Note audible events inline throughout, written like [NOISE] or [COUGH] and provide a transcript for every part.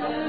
Oh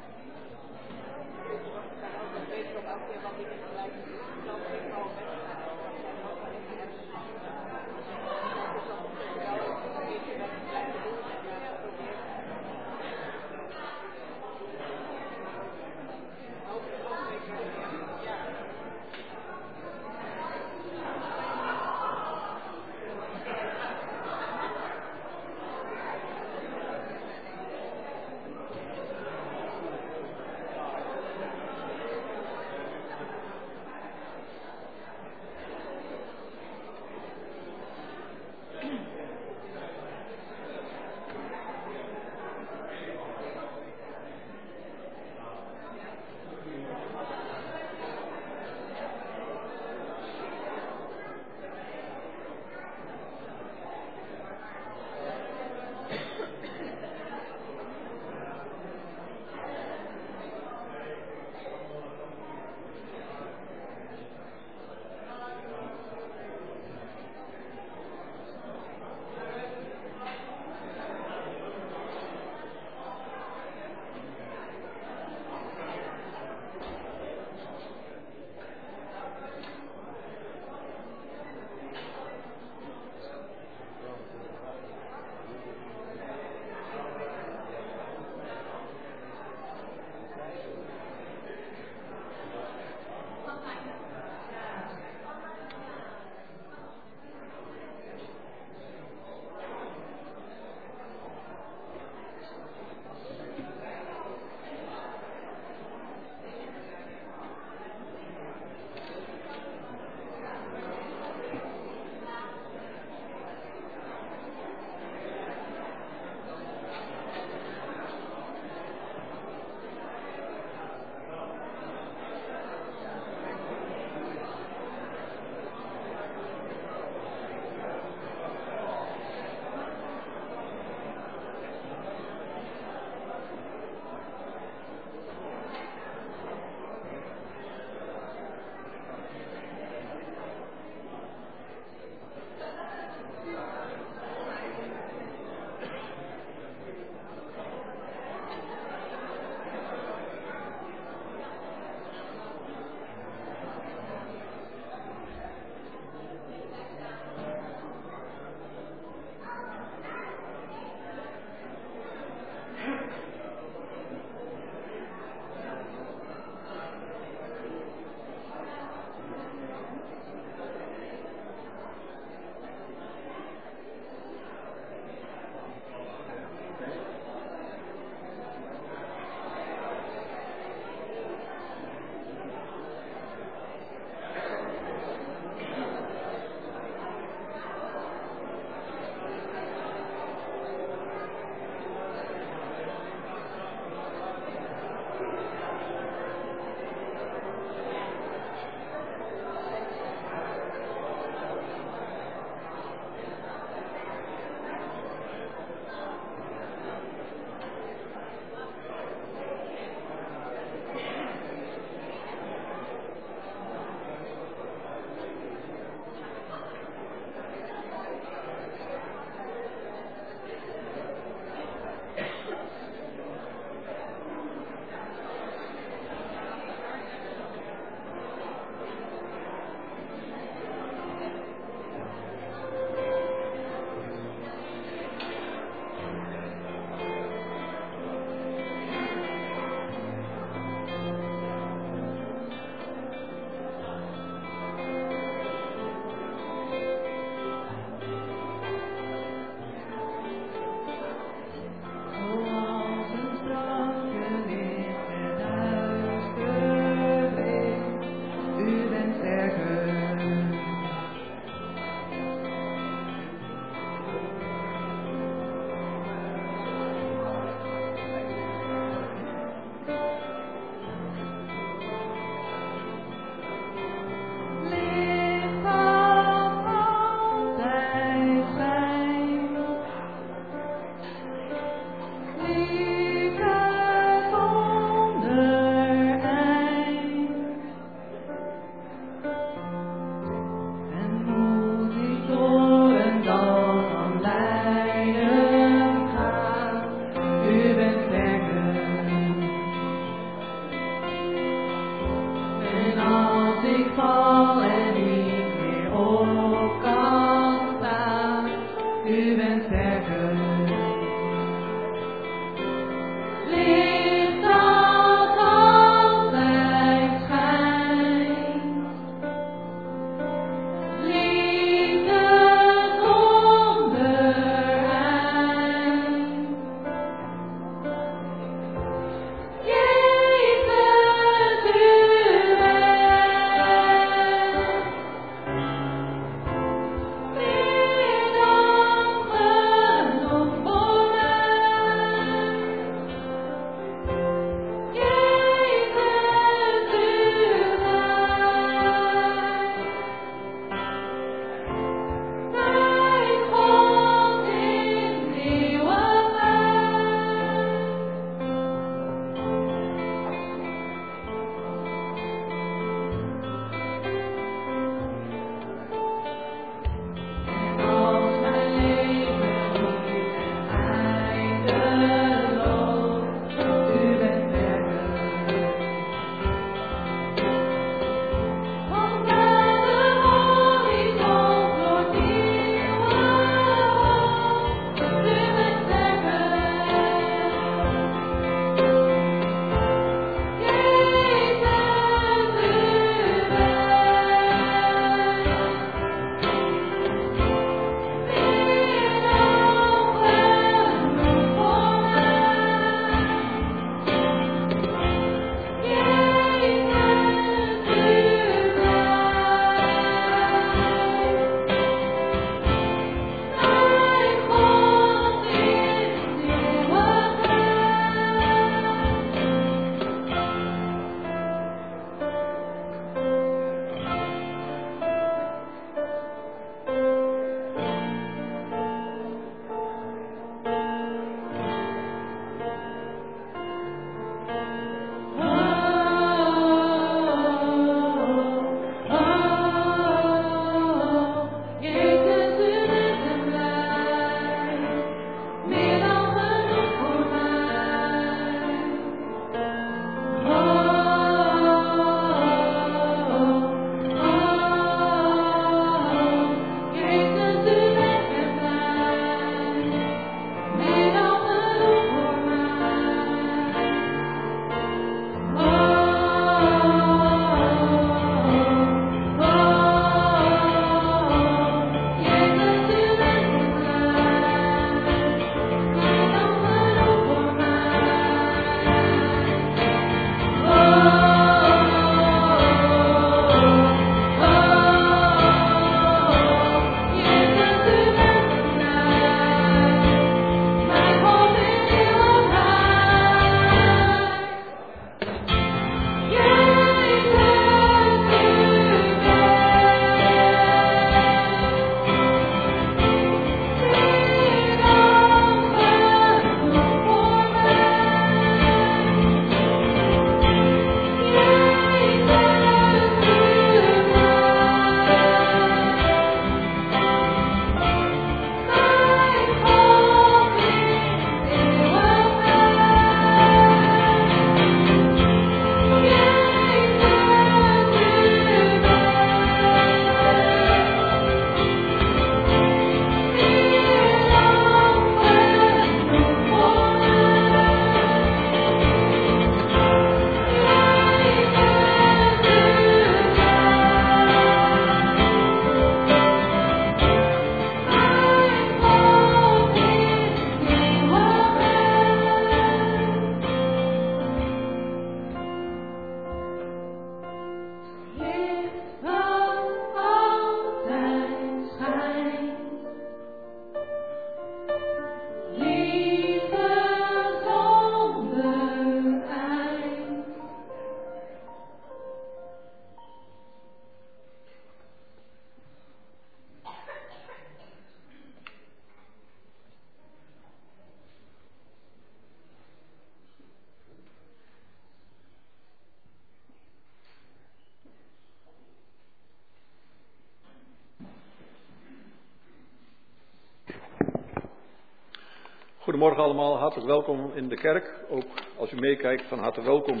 Goedemorgen allemaal, hartelijk welkom in de kerk. Ook als u meekijkt, van harte welkom.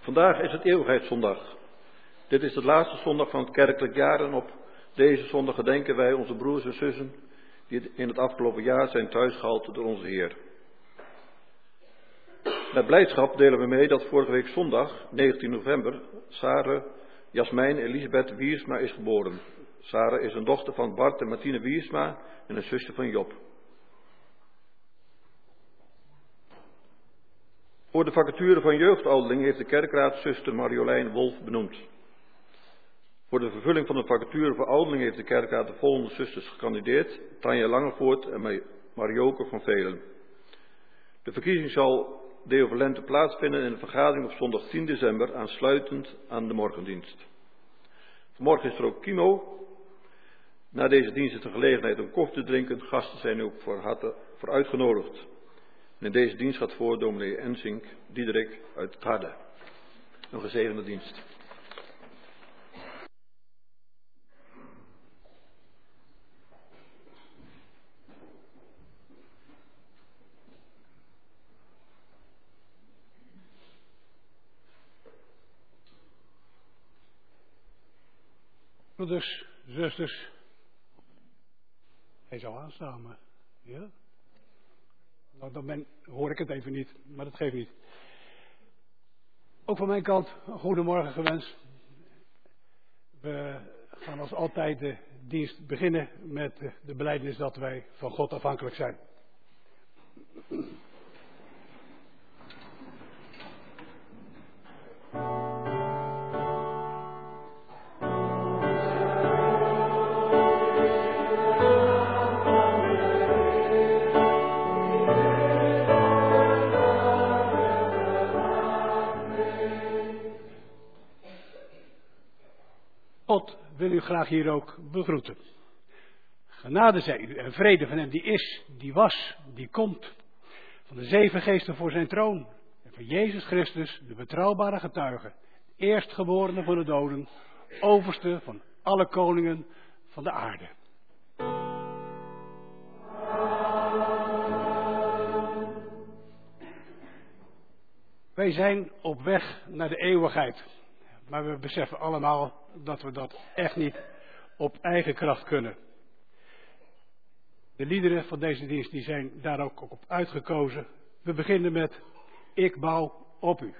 Vandaag is het Eeuwigheidszondag. Dit is de laatste zondag van het kerkelijk jaar en op deze zondag gedenken wij onze broers en zussen die in het afgelopen jaar zijn thuisgehaald door onze Heer. Met blijdschap delen we mee dat vorige week zondag, 19 november, Sarah Jasmijn Elisabeth Wiersma is geboren. Sarah is een dochter van Bart en Martine Wiersma en een zusje van Job. Voor de vacature van jeugdouderling heeft de kerkraad zuster Marjolein Wolf benoemd. Voor de vervulling van de vacature voor ouderling heeft de kerkraad de volgende zusters gekandideerd. Tanja Langevoort en Marioke van Velen. De verkiezing zal deo Valente plaatsvinden in een vergadering op zondag 10 december aansluitend aan de morgendienst. Vanmorgen is er ook kimo. Na deze dienst is de gelegenheid om koffie te drinken. Gasten zijn ook voor harte voor uitgenodigd. En in deze dienst gaat voor dominee Ensink Diederik uit het Harde. Een gezegende dienst. Broeders, zusters, hij zou aanstaan, ja. Nou, dan ben, hoor ik het even niet, maar dat geeft niet. Ook van mijn kant, goedemorgen gewenst. We gaan als altijd de dienst beginnen met de beleidnis dat wij van God afhankelijk zijn. Graag hier ook begroeten. Genade zij u en vrede van hem die is, die was, die komt. Van de zeven geesten voor zijn troon. En van Jezus Christus, de betrouwbare getuige. Eerstgeborene van de doden. Overste van alle koningen van de aarde. Wij zijn op weg naar de eeuwigheid. Maar we beseffen allemaal dat we dat echt niet op eigen kracht kunnen. De liederen van deze dienst die zijn daar ook op uitgekozen. We beginnen met Ik bouw op u.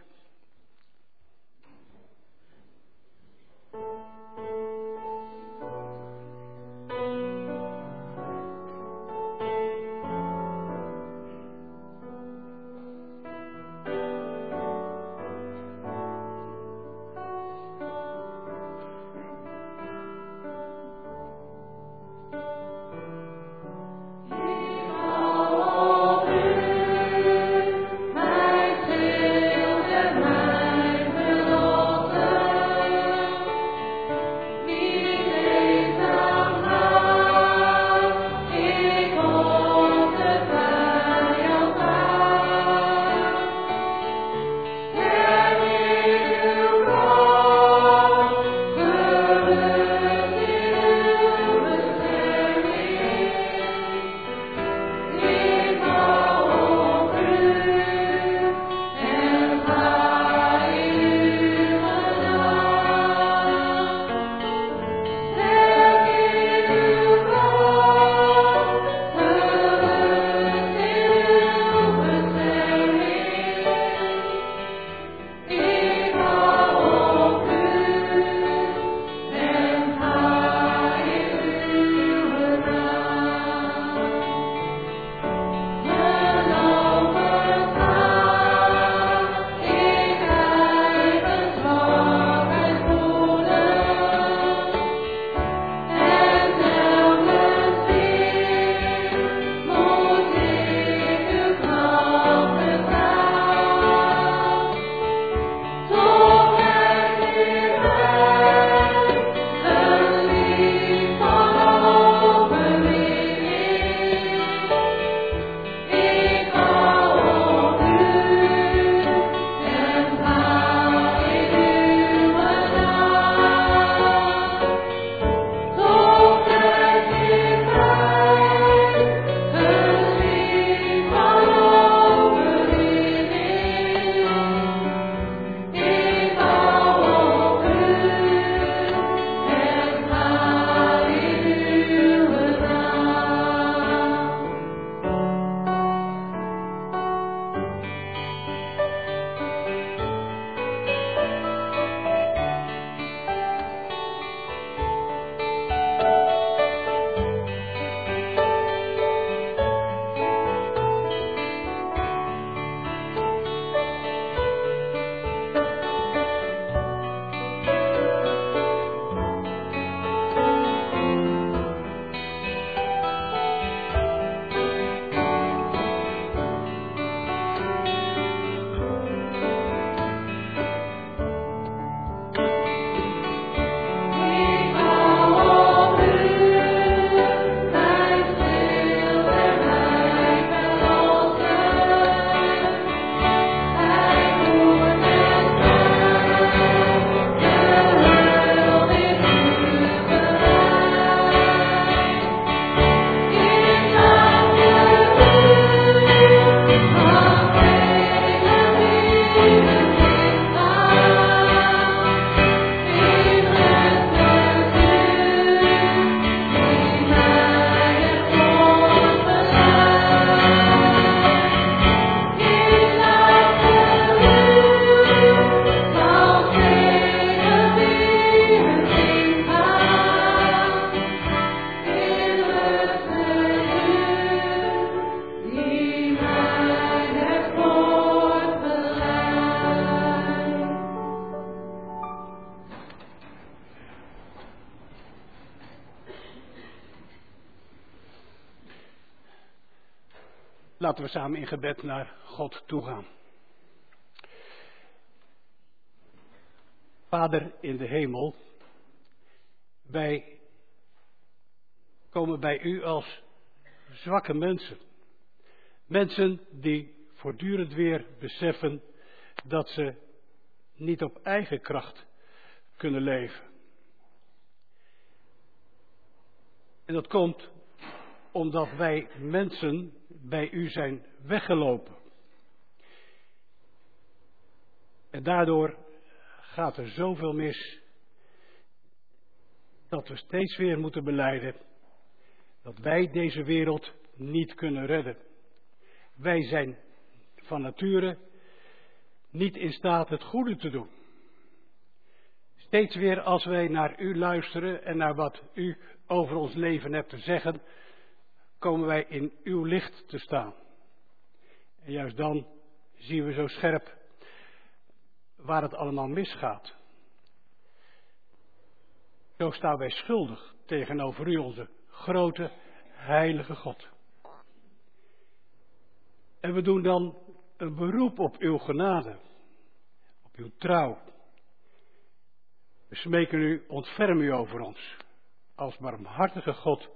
samen in gebed naar God toe gaan. Vader in de hemel, wij komen bij u als zwakke mensen. Mensen die voortdurend weer beseffen dat ze niet op eigen kracht kunnen leven. En dat komt omdat wij mensen bij u zijn weggelopen. En daardoor gaat er zoveel mis dat we steeds weer moeten beleiden dat wij deze wereld niet kunnen redden. Wij zijn van nature niet in staat het goede te doen. Steeds weer als wij naar u luisteren en naar wat u over ons leven hebt te zeggen, komen wij in uw licht te staan. En juist dan zien we zo scherp waar het allemaal misgaat. Zo staan wij schuldig tegenover u, onze grote, heilige God. En we doen dan een beroep op uw genade, op uw trouw. We smeken u, ontferm u over ons, als barmhartige God,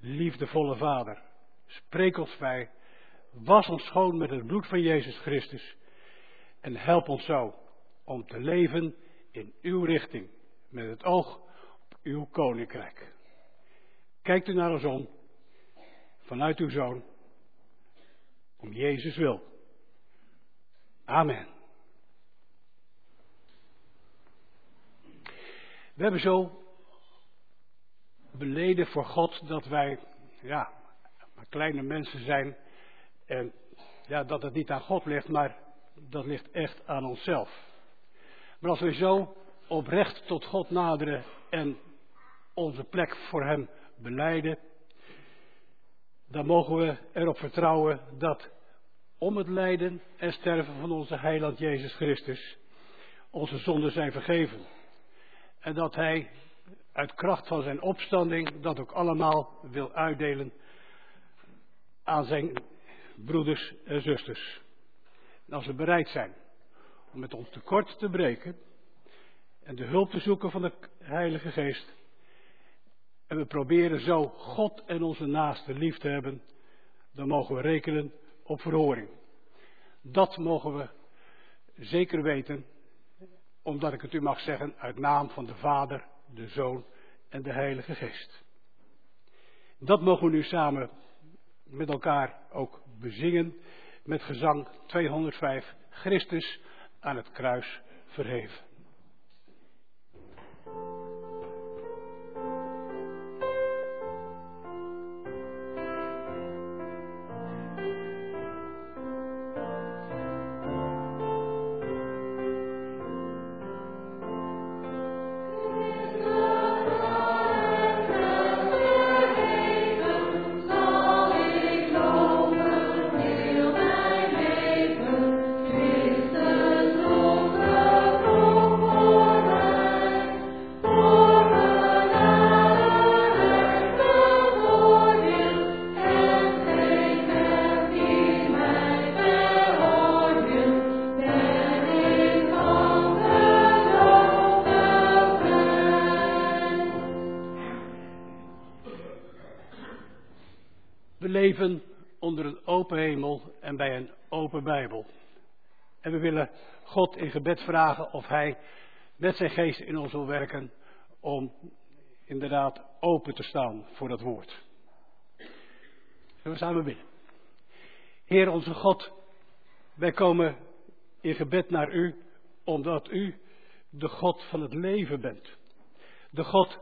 liefdevolle Vader. Spreek ons vrij, was ons schoon met het bloed van Jezus Christus en help ons zo om te leven in uw richting, met het oog op uw koninkrijk. Kijkt u naar ons om, vanuit uw zoon, om Jezus wil. Amen. We hebben zo beleden voor God dat wij, ja, maar kleine mensen zijn en ja, dat het niet aan God ligt, maar dat ligt echt aan onszelf. Maar als we zo oprecht tot God naderen en onze plek voor Hem beleiden, dan mogen we erop vertrouwen dat om het lijden en sterven van onze heiland Jezus Christus onze zonden zijn vergeven. En dat Hij uit kracht van zijn opstanding dat ook allemaal wil uitdelen aan zijn broeders en zusters. En als we bereid zijn om met ons tekort te breken en de hulp te zoeken van de Heilige Geest, en we proberen zo God en onze naaste lief te hebben, dan mogen we rekenen op verhoring. Dat mogen we zeker weten, omdat ik het u mag zeggen uit naam van de Vader, de Zoon en de Heilige Geest. Dat mogen we nu samen met elkaar ook bezingen met gezang 205, Christus aan het kruis verheven. God in gebed vragen of Hij met zijn geest in ons wil werken om inderdaad open te staan voor dat woord. En we samen bidden. Heer onze God, wij komen in gebed naar U, omdat U de God van het leven bent. De God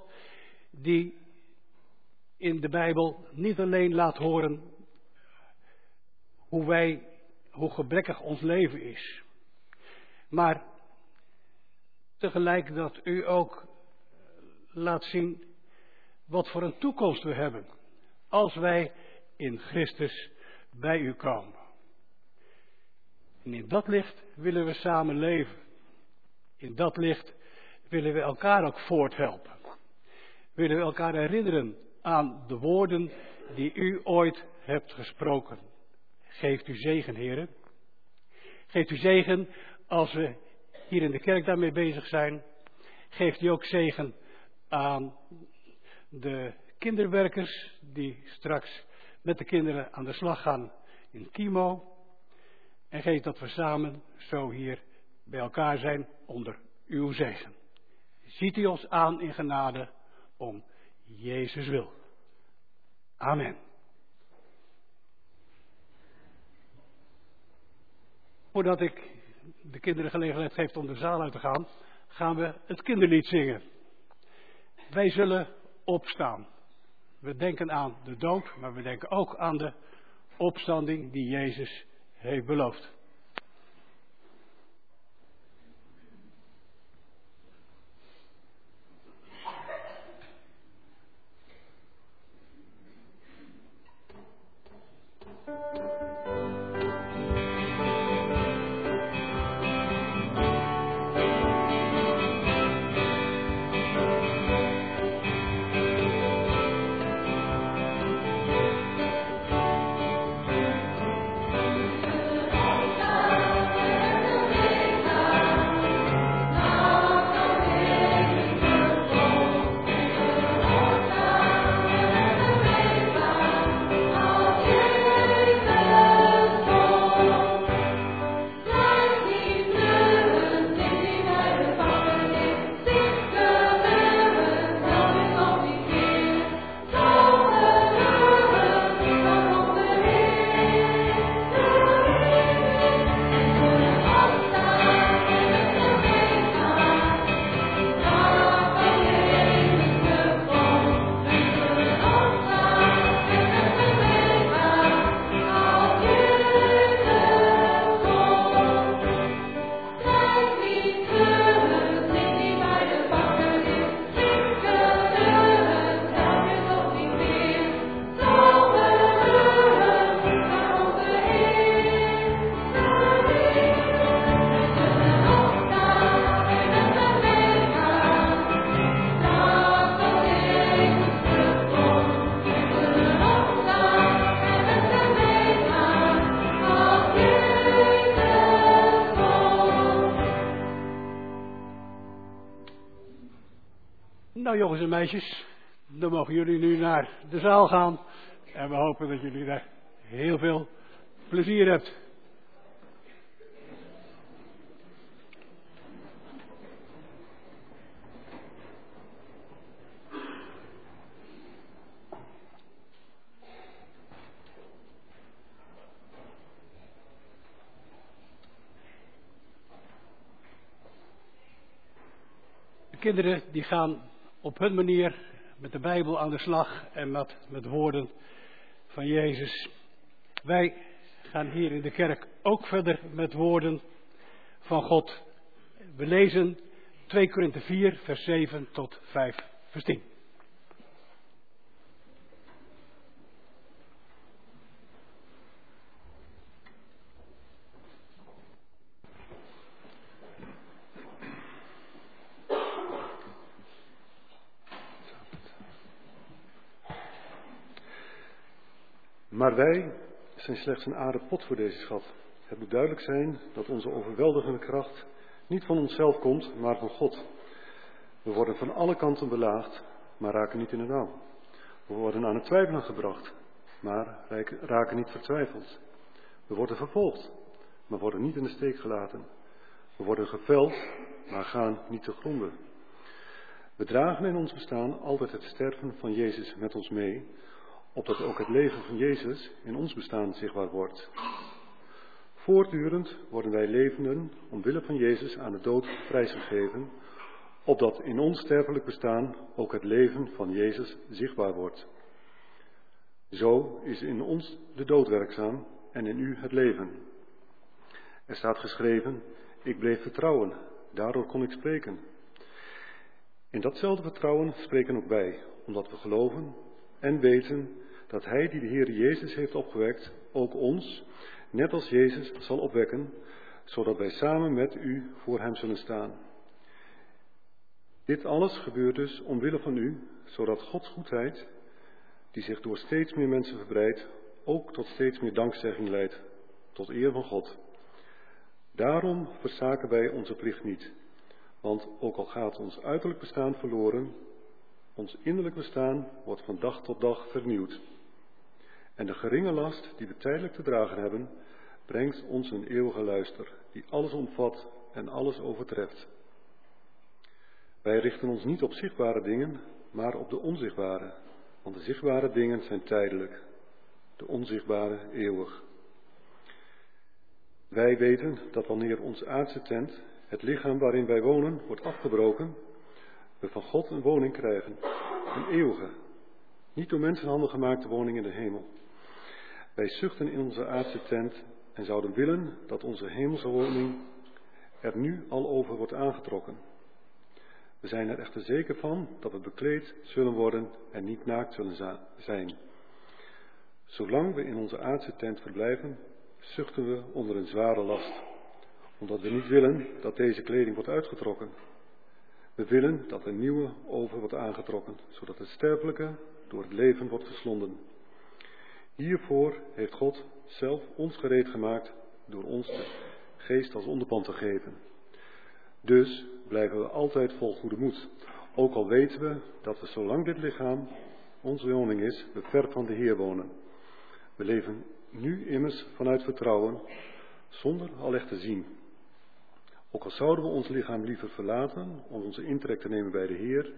die in de Bijbel niet alleen laat horen hoe wij, hoe gebrekkig ons leven is, maar tegelijk dat u ook laat zien wat voor een toekomst we hebben als wij in Christus bij u komen. En in dat licht willen we samen leven. In dat licht willen we elkaar ook voorthelpen. Willen we elkaar herinneren aan de woorden die u ooit hebt gesproken. geeft u zegen, heren. Geeft u zegen als we hier in de kerk daarmee bezig zijn. Geeft u ook zegen aan de kinderwerkers die straks met de kinderen aan de slag gaan in Kimo. En geef dat we samen zo hier bij elkaar zijn onder uw zegen. Ziet u ons aan in genade om Jezus wil. Amen. Voordat ik de kinderen gelegenheid geef om de zaal uit te gaan, gaan we het kinderlied zingen. Wij zullen opstaan. We denken aan de dood, maar we denken ook aan de opstanding die Jezus heeft beloofd. Meisjes, dan mogen jullie nu naar de zaal gaan. En we hopen dat jullie daar heel veel plezier hebt. De kinderen die gaan op hun manier met de Bijbel aan de slag en met, met woorden van Jezus. Wij gaan hier in de kerk ook verder met woorden van God. We lezen 2 Korinthe 4, vers 7 tot 5, vers 10. Maar wij zijn slechts een aarde pot voor deze schat. Het moet duidelijk zijn dat onze overweldigende kracht niet van onszelf komt, maar van God. We worden van alle kanten belaagd, maar raken niet in de nauw. We worden aan het twijfelen gebracht, maar raken niet vertwijfeld. We worden vervolgd, maar worden niet in de steek gelaten. We worden geveld, maar gaan niet te gronden. We dragen in ons bestaan altijd het sterven van Jezus met ons mee, opdat ook het leven van Jezus in ons bestaan zichtbaar wordt. Voortdurend worden wij levenden omwille van Jezus aan de dood prijsgegeven, opdat in ons sterfelijk bestaan ook het leven van Jezus zichtbaar wordt. Zo is in ons de dood werkzaam en in u het leven. Er staat geschreven, ik bleef vertrouwen, daardoor kon ik spreken. In datzelfde vertrouwen spreken ook wij, omdat we geloven en weten dat Hij die de Heer Jezus heeft opgewekt, ook ons, net als Jezus, zal opwekken, zodat wij samen met u voor Hem zullen staan. Dit alles gebeurt dus omwille van u, zodat Gods goedheid, die zich door steeds meer mensen verbreidt, ook tot steeds meer dankzegging leidt tot eer van God. Daarom verzaken wij onze plicht niet. Want ook al gaat ons uiterlijk bestaan verloren, ons innerlijk bestaan wordt van dag tot dag vernieuwd. En de geringe last die we tijdelijk te dragen hebben, brengt ons een eeuwige luister, die alles omvat en alles overtreft. Wij richten ons niet op zichtbare dingen, maar op de onzichtbare, want de zichtbare dingen zijn tijdelijk, de onzichtbare eeuwig. Wij weten dat wanneer ons aardse tent, het lichaam waarin wij wonen, wordt afgebroken, we van God een woning krijgen, een eeuwige, niet door mensenhanden gemaakte woning in de hemel. Wij zuchten in onze aardse tent en zouden willen dat onze hemelse woning er nu al over wordt aangetrokken. We zijn er echter zeker van dat we bekleed zullen worden en niet naakt zullen zijn. Zolang we in onze aardse tent verblijven, zuchten we onder een zware last, omdat we niet willen dat deze kleding wordt uitgetrokken. We willen dat een nieuwe over wordt aangetrokken, zodat het sterfelijke door het leven wordt verslonden. Hiervoor heeft God zelf ons gereed gemaakt door ons de geest als onderpand te geven. Dus blijven we altijd vol goede moed, ook al weten we dat we zolang dit lichaam onze woning is, we ver van de Heer wonen. We leven nu immers vanuit vertrouwen, zonder al echt te zien. Ook al zouden we ons lichaam liever verlaten om onze intrek te nemen bij de Heer,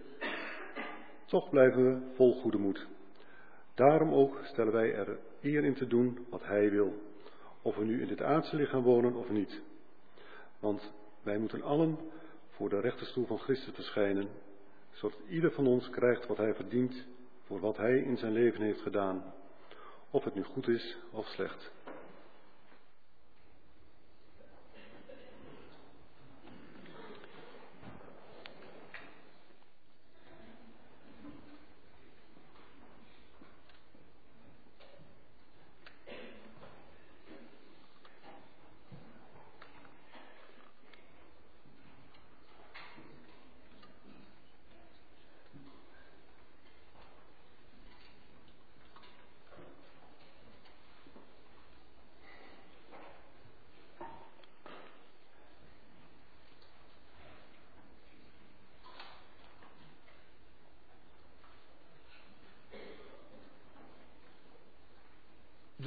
toch blijven we vol goede moed. Daarom ook stellen wij er eer in te doen wat Hij wil, of we nu in dit aardse lichaam wonen of niet. Want wij moeten allen voor de rechterstoel van Christus verschijnen, zodat ieder van ons krijgt wat hij verdient voor wat hij in zijn leven heeft gedaan, of het nu goed is of slecht.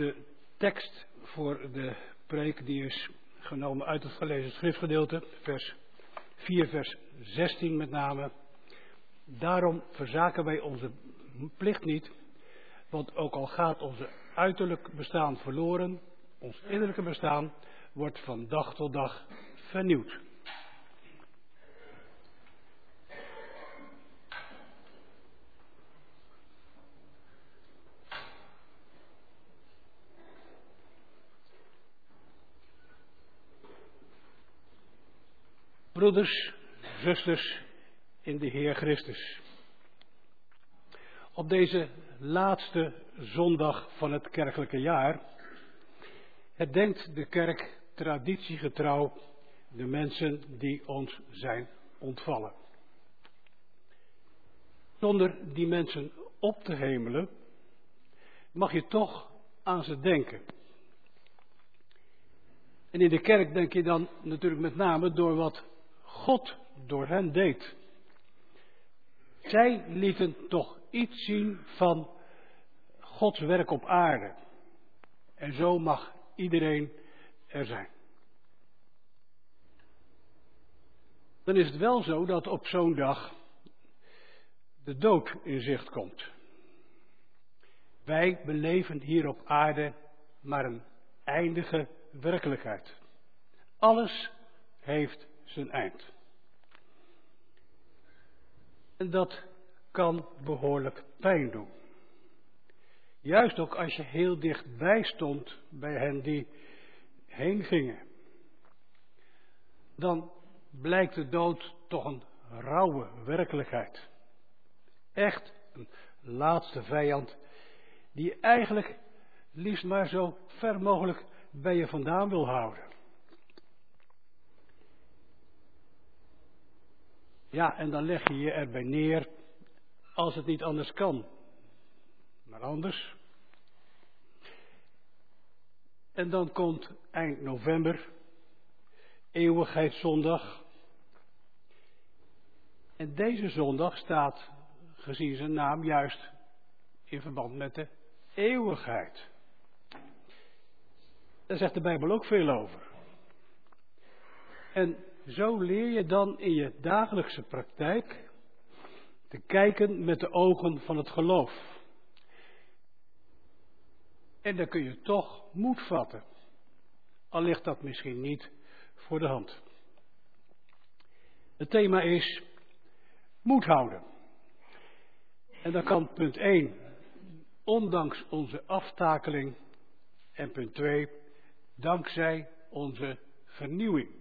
De tekst voor de preek die is genomen uit het gelezen schriftgedeelte, vers 4, vers 16 met name. Daarom verzaken wij onze plicht niet, want ook al gaat onze uiterlijk bestaan verloren, ons innerlijke bestaan wordt van dag tot dag vernieuwd. Broeders, zusters in de Heer Christus. Op deze laatste zondag van het kerkelijke jaar herdenkt de kerk traditiegetrouw de mensen die ons zijn ontvallen. Zonder die mensen op te hemelen, mag je toch aan ze denken. En in de kerk denk je dan natuurlijk met name door wat God door hen deed. Zij lieten toch iets zien van Gods werk op aarde. En zo mag iedereen er zijn. Dan is het wel zo dat op zo'n dag de dood in zicht komt. Wij beleven hier op aarde maar een eindige werkelijkheid. Alles heeft zijn eind. En dat kan behoorlijk pijn doen. Juist ook als je heel dichtbij stond bij hen die heen gingen. Dan blijkt de dood toch een rauwe werkelijkheid. Echt een laatste vijand die eigenlijk liefst maar zo ver mogelijk bij je vandaan wil houden. Ja, en dan leg je je erbij neer als het niet anders kan. Maar anders. En dan komt eind november, eeuwigheidszondag. En deze zondag staat, gezien zijn naam, juist in verband met de eeuwigheid. Daar zegt de Bijbel ook veel over. En zo leer je dan in je dagelijkse praktijk te kijken met de ogen van het geloof. En dan kun je toch moed vatten. Al ligt dat misschien niet voor de hand. Het thema is moed houden. En dan kan punt 1, ondanks onze aftakeling. En punt 2, dankzij onze vernieuwing.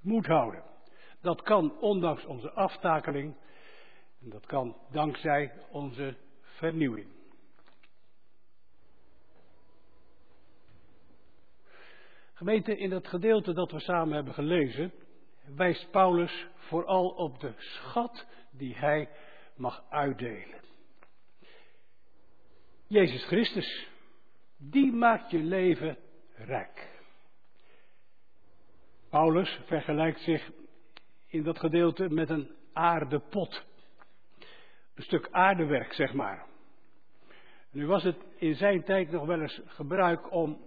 Moed houden. Dat kan ondanks onze aftakeling. En dat kan dankzij onze vernieuwing. Gemeente, in het gedeelte dat we samen hebben gelezen, wijst Paulus vooral op de schat die hij mag uitdelen. Jezus Christus, die maakt je leven rijk. Paulus vergelijkt zich in dat gedeelte met een aardepot. Een stuk aardewerk, zeg maar. Nu was het in zijn tijd nog wel eens gebruik om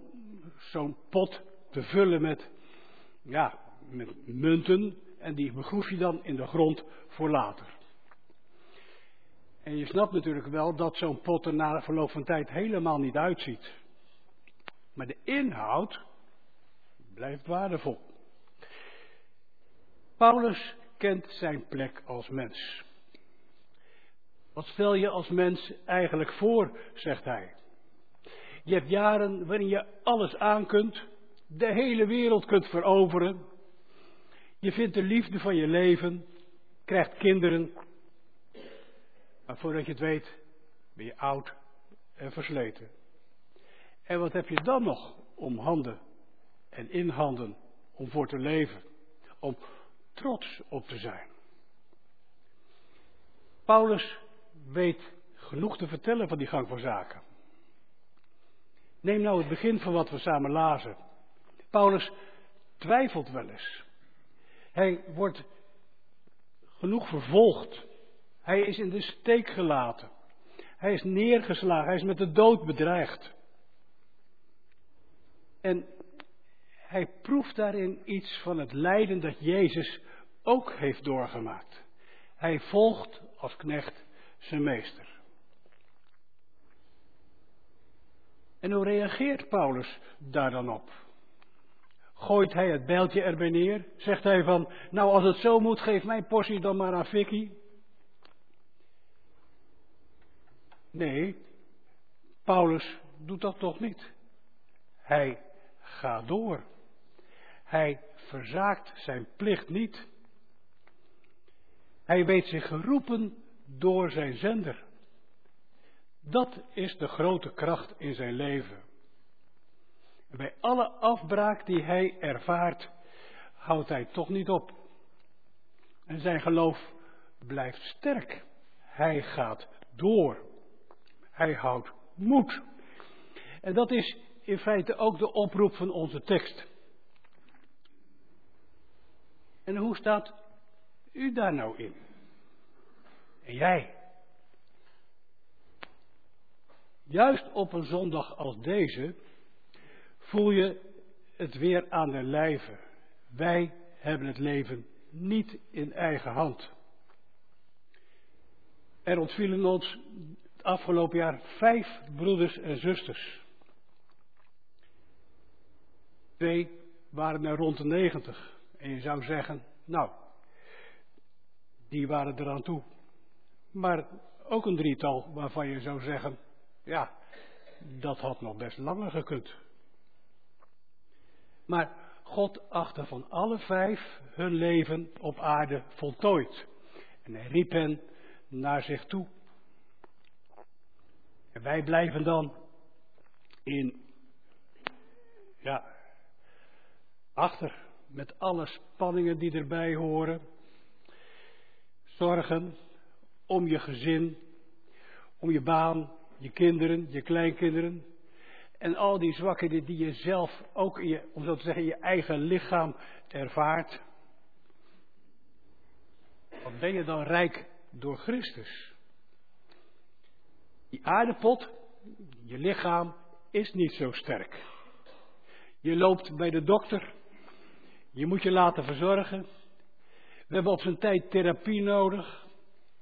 zo'n pot te vullen met, ja, met munten. En die begroef je dan in de grond voor later. En je snapt natuurlijk wel dat zo'n pot er na verloop van tijd helemaal niet uitziet. Maar de inhoud blijft waardevol. Paulus kent zijn plek als mens. Wat stel je als mens eigenlijk voor, zegt hij. Je hebt jaren waarin je alles aan kunt, de hele wereld kunt veroveren. Je vindt de liefde van je leven, krijgt kinderen. Maar voordat je het weet, ben je oud en versleten. En wat heb je dan nog om handen en in handen om voor te leven? Om trots op te zijn. Paulus weet genoeg te vertellen van die gang van zaken. Neem nou het begin van wat we samen lazen. Paulus twijfelt wel eens. Hij wordt genoeg vervolgd. Hij is in de steek gelaten. Hij is neergeslagen. Hij is met de dood bedreigd. En hij proeft daarin iets van het lijden dat Jezus ook heeft doorgemaakt. Hij volgt als knecht zijn meester. En hoe reageert Paulus daar dan op? Gooit hij het bijltje erbij neer? Zegt hij van, nou als het zo moet, geef mijn portie dan maar aan Vicky? Nee, Paulus doet dat toch niet. Hij gaat door. Hij verzaakt zijn plicht niet. Hij weet zich geroepen door zijn zender. Dat is de grote kracht in zijn leven. bij alle afbraak die hij ervaart, houdt hij toch niet op. En zijn geloof blijft sterk. Hij gaat door. Hij houdt moed. En dat is in feite ook de oproep van onze tekst. En hoe staat u daar nou in? En jij? Juist op een zondag als deze voel je het weer aan de lijve. Wij hebben het leven niet in eigen hand. Er ontvielen ons het afgelopen jaar vijf broeders en zusters. Twee waren er rond de negentig. En je zou zeggen, nou, die waren eraan toe. Maar ook een drietal waarvan je zou zeggen, ja, dat had nog best langer gekund. Maar God achtte van alle vijf hun leven op aarde voltooid. En hij riep hen naar zich toe. En wij blijven dan in, ja, achter met alle spanningen die erbij horen. Zorgen om je gezin, om je baan, je kinderen, je kleinkinderen. En al die zwakheden die je zelf ook in je, om zo te zeggen, in je eigen lichaam ervaart. Wat ben je dan rijk door Christus? Die aardepot, je lichaam, is niet zo sterk. Je loopt bij de dokter. Je moet je laten verzorgen. We hebben op zijn tijd therapie nodig.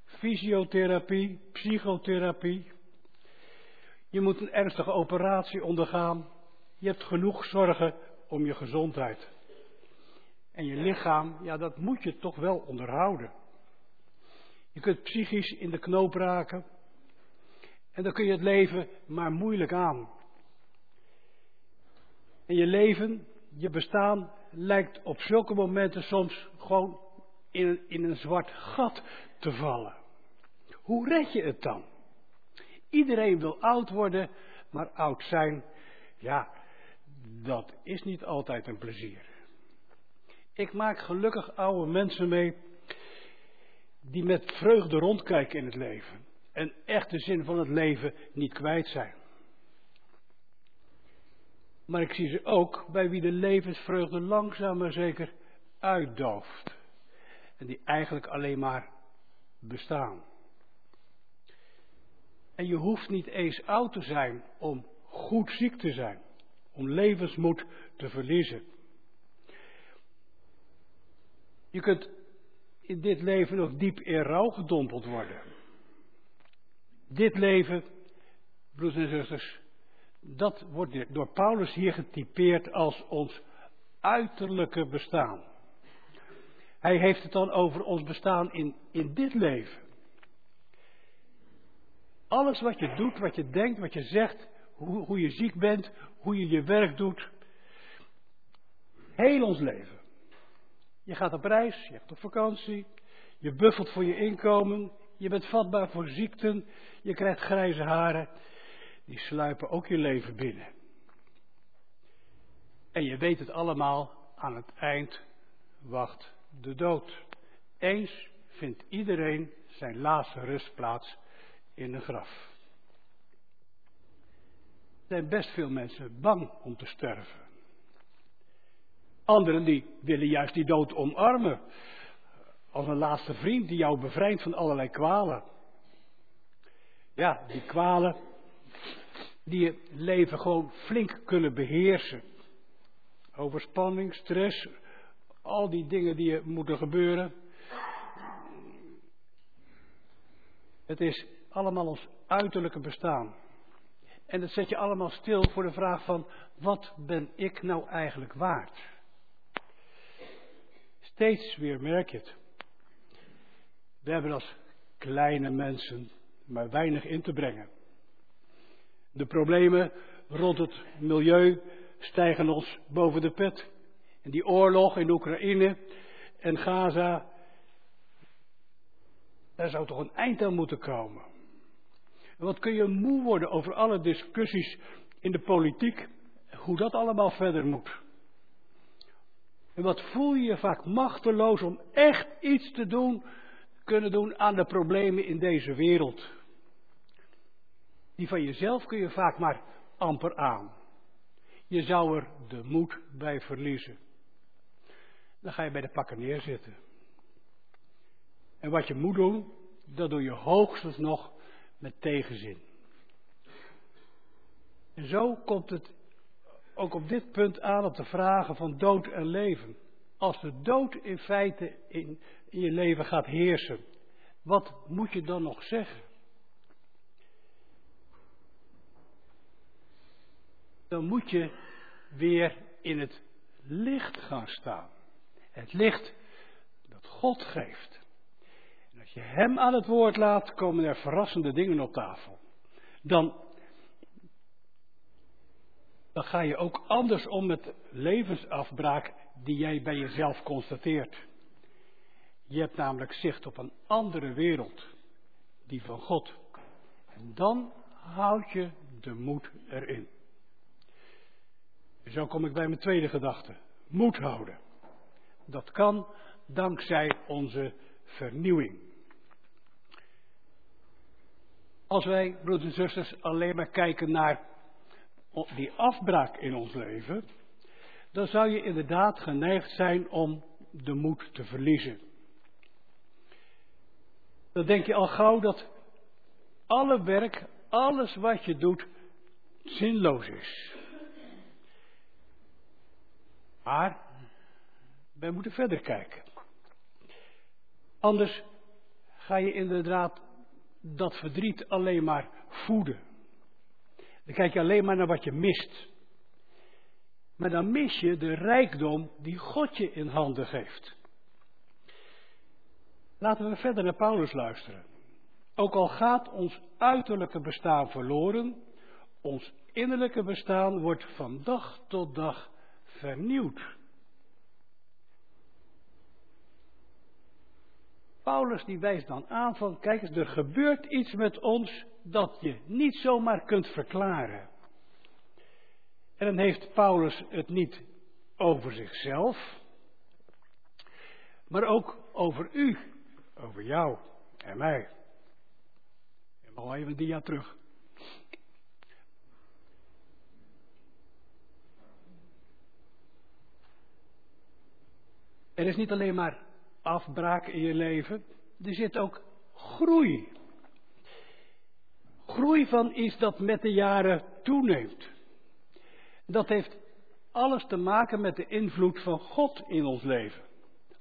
Fysiotherapie, psychotherapie. Je moet een ernstige operatie ondergaan. Je hebt genoeg zorgen om je gezondheid. En je lichaam, ja, dat moet je toch wel onderhouden. Je kunt psychisch in de knoop raken. En dan kun je het leven maar moeilijk aan. En je leven, je bestaan, lijkt op zulke momenten soms gewoon in, in een zwart gat te vallen. Hoe red je het dan? Iedereen wil oud worden, maar oud zijn, ja, dat is niet altijd een plezier. Ik maak gelukkig oude mensen mee die met vreugde rondkijken in het leven en echt de zin van het leven niet kwijt zijn. Maar ik zie ze ook bij wie de levensvreugde langzaam maar zeker uitdooft. En die eigenlijk alleen maar bestaan. En je hoeft niet eens oud te zijn om goed ziek te zijn. Om levensmoed te verliezen. Je kunt in dit leven nog diep in rouw gedompeld worden. Dit leven, broers en zusters, dat wordt door Paulus hier getypeerd als ons uiterlijke bestaan. Hij heeft het dan over ons bestaan in, in dit leven. Alles wat je doet, wat je denkt, wat je zegt, hoe, hoe je ziek bent, hoe je je werk doet. Heel ons leven. Je gaat op reis, je hebt op vakantie, je buffelt voor je inkomen, je bent vatbaar voor ziekten, je krijgt grijze haren. Die sluipen ook je leven binnen. En je weet het allemaal, aan het eind wacht de dood. Eens vindt iedereen zijn laatste rustplaats in een graf. Er zijn best veel mensen bang om te sterven. Anderen die willen juist die dood omarmen. Als een laatste vriend die jou bevrijdt van allerlei kwalen. Ja, die kwalen die je leven gewoon flink kunnen beheersen. Overspanning, stress, al die dingen die er moeten gebeuren. Het is allemaal ons uiterlijke bestaan. En dat zet je allemaal stil voor de vraag van, wat ben ik nou eigenlijk waard? Steeds weer merk je het. We hebben als kleine mensen maar weinig in te brengen. De problemen rond het milieu stijgen ons boven de pet. En die oorlog in Oekraïne en Gaza, daar zou toch een eind aan moeten komen. En wat kun je moe worden over alle discussies in de politiek, hoe dat allemaal verder moet. En wat voel je je vaak machteloos om echt iets te doen, kunnen doen aan de problemen in deze wereld. Die van jezelf kun je vaak maar amper aan. Je zou er de moed bij verliezen. Dan ga je bij de pakken neerzitten. En wat je moet doen, dat doe je hoogstens nog met tegenzin. En zo komt het ook op dit punt aan op de vragen van dood en leven. Als de dood in feite in, in je leven gaat heersen, wat moet je dan nog zeggen? Dan moet je weer in het licht gaan staan. Het licht dat God geeft. En als je Hem aan het woord laat, komen er verrassende dingen op tafel. Dan, dan ga je ook anders om met levensafbraak die jij bij jezelf constateert. Je hebt namelijk zicht op een andere wereld, die van God. En dan houd je de moed erin. Zo kom ik bij mijn tweede gedachte. Moed houden. Dat kan dankzij onze vernieuwing. Als wij, broeders en zusters, alleen maar kijken naar die afbraak in ons leven, dan zou je inderdaad geneigd zijn om de moed te verliezen. Dan denk je al gauw dat alle werk, alles wat je doet, zinloos is. Maar wij moeten verder kijken. Anders ga je inderdaad dat verdriet alleen maar voeden. Dan kijk je alleen maar naar wat je mist. Maar dan mis je de rijkdom die God je in handen geeft. Laten we verder naar Paulus luisteren. Ook al gaat ons uiterlijke bestaan verloren, ons innerlijke bestaan wordt van dag tot dag vernieuwd. Paulus die wijst dan aan van, kijk eens, er gebeurt iets met ons dat je niet zomaar kunt verklaren. En dan heeft Paulus het niet over zichzelf, maar ook over u, over jou en mij. Ik mag even een dia terug. Er is niet alleen maar afbraak in je leven, er zit ook groei. Groei van iets dat met de jaren toeneemt. Dat heeft alles te maken met de invloed van God in ons leven.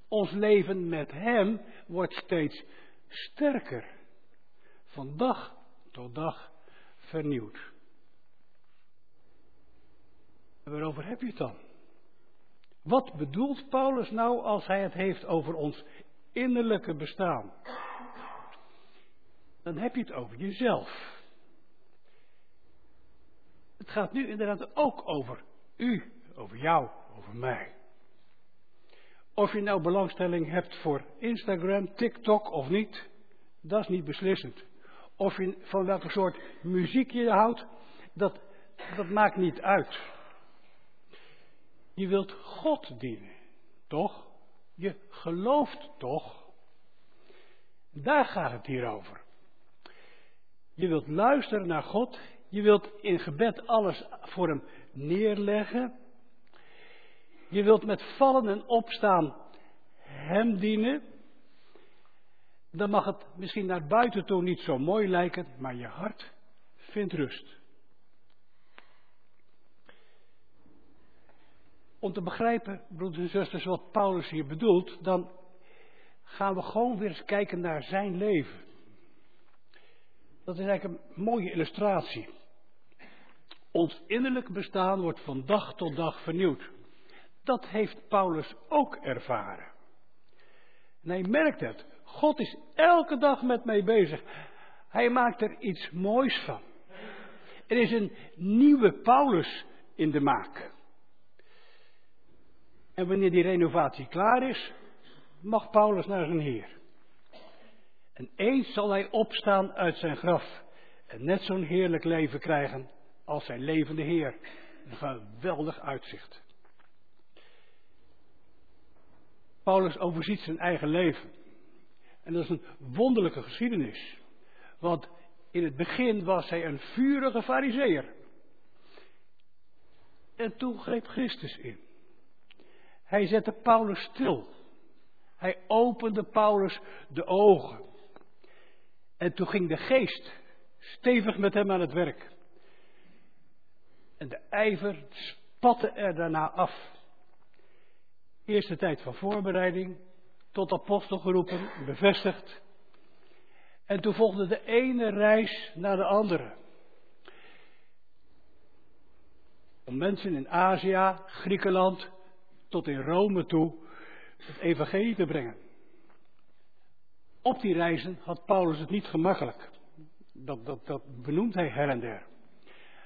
Ons leven met Hem wordt steeds sterker. Van dag tot dag vernieuwd. En waarover heb je het dan? Wat bedoelt Paulus nou als hij het heeft over ons innerlijke bestaan? Dan heb je het over jezelf. Het gaat nu inderdaad ook over u, over jou, over mij. Of je nou belangstelling hebt voor Instagram, TikTok of niet, dat is niet beslissend. Of je van welke soort muziek je houdt, dat, dat maakt niet uit. Je wilt God dienen, toch? Je gelooft toch? Daar gaat het hier over. Je wilt luisteren naar God. Je wilt in gebed alles voor Hem neerleggen. Je wilt met vallen en opstaan Hem dienen. Dan mag het misschien naar buiten toe niet zo mooi lijken, maar je hart vindt rust. Om te begrijpen, broeders en zusters, wat Paulus hier bedoelt, dan gaan we gewoon weer eens kijken naar zijn leven. Dat is eigenlijk een mooie illustratie. Ons innerlijk bestaan wordt van dag tot dag vernieuwd. Dat heeft Paulus ook ervaren. En hij merkt het. God is elke dag met mij bezig. Hij maakt er iets moois van. Er is een nieuwe Paulus in de maak. En wanneer die renovatie klaar is, mag Paulus naar zijn Heer. En eens zal hij opstaan uit zijn graf en net zo'n heerlijk leven krijgen als zijn levende Heer. Een geweldig uitzicht. Paulus overziet zijn eigen leven. En dat is een wonderlijke geschiedenis. Want in het begin was hij een vurige fariseer. En toen greep Christus in. Hij zette Paulus stil. Hij opende Paulus de ogen. En toen ging de geest stevig met hem aan het werk. En de ijver spatte er daarna af. Eerste tijd van voorbereiding, tot apostel geroepen, bevestigd. En toen volgde de ene reis naar de andere. Om mensen in Azië, Griekenland, tot in Rome toe het evangelie te brengen. Op die reizen had Paulus het niet gemakkelijk. Dat, dat, dat benoemt hij her en der.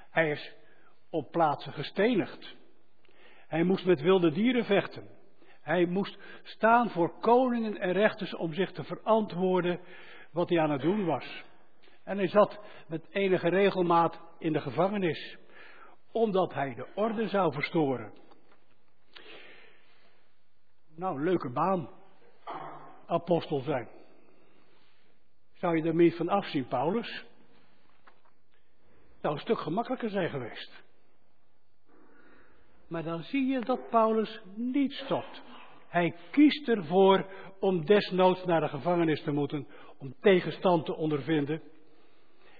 Hij is op plaatsen gestenigd. Hij moest met wilde dieren vechten. Hij moest staan voor koningen en rechters om zich te verantwoorden wat hij aan het doen was. En hij zat met enige regelmaat in de gevangenis, omdat hij de orde zou verstoren. Nou, leuke baan. Apostel zijn. Zou je er meer van afzien, Paulus? Zou een stuk gemakkelijker zijn geweest. Maar dan zie je dat Paulus niet stopt. Hij kiest ervoor om desnoods naar de gevangenis te moeten, om tegenstand te ondervinden.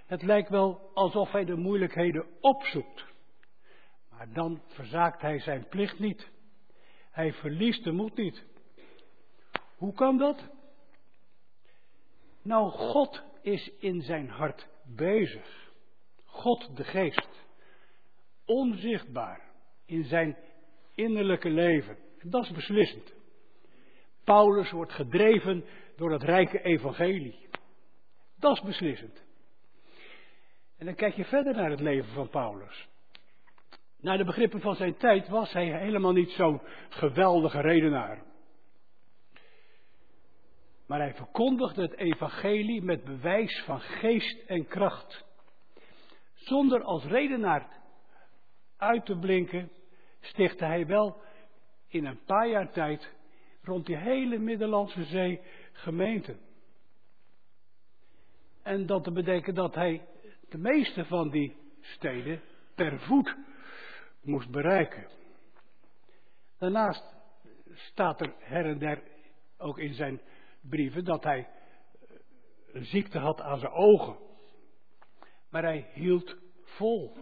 Het lijkt wel alsof hij de moeilijkheden opzoekt. Maar dan verzaakt hij zijn plicht niet. Hij verliest de moed niet. Hoe kan dat? Nou, God is in zijn hart bezig. God de geest. Onzichtbaar in zijn innerlijke leven. Dat is beslissend. Paulus wordt gedreven door het rijke evangelie. Dat is beslissend. En dan kijk je verder naar het leven van Paulus. Naar de begrippen van zijn tijd was hij helemaal niet zo'n geweldige redenaar. Maar hij verkondigde het evangelie met bewijs van geest en kracht. Zonder als redenaar uit te blinken, stichtte hij wel in een paar jaar tijd rond die hele Middellandse Zee gemeenten. En dat te bedenken dat hij de meeste van die steden per voet moest bereiken. Daarnaast staat er her en der ook in zijn brieven dat hij een ziekte had aan zijn ogen. Maar hij hield vol.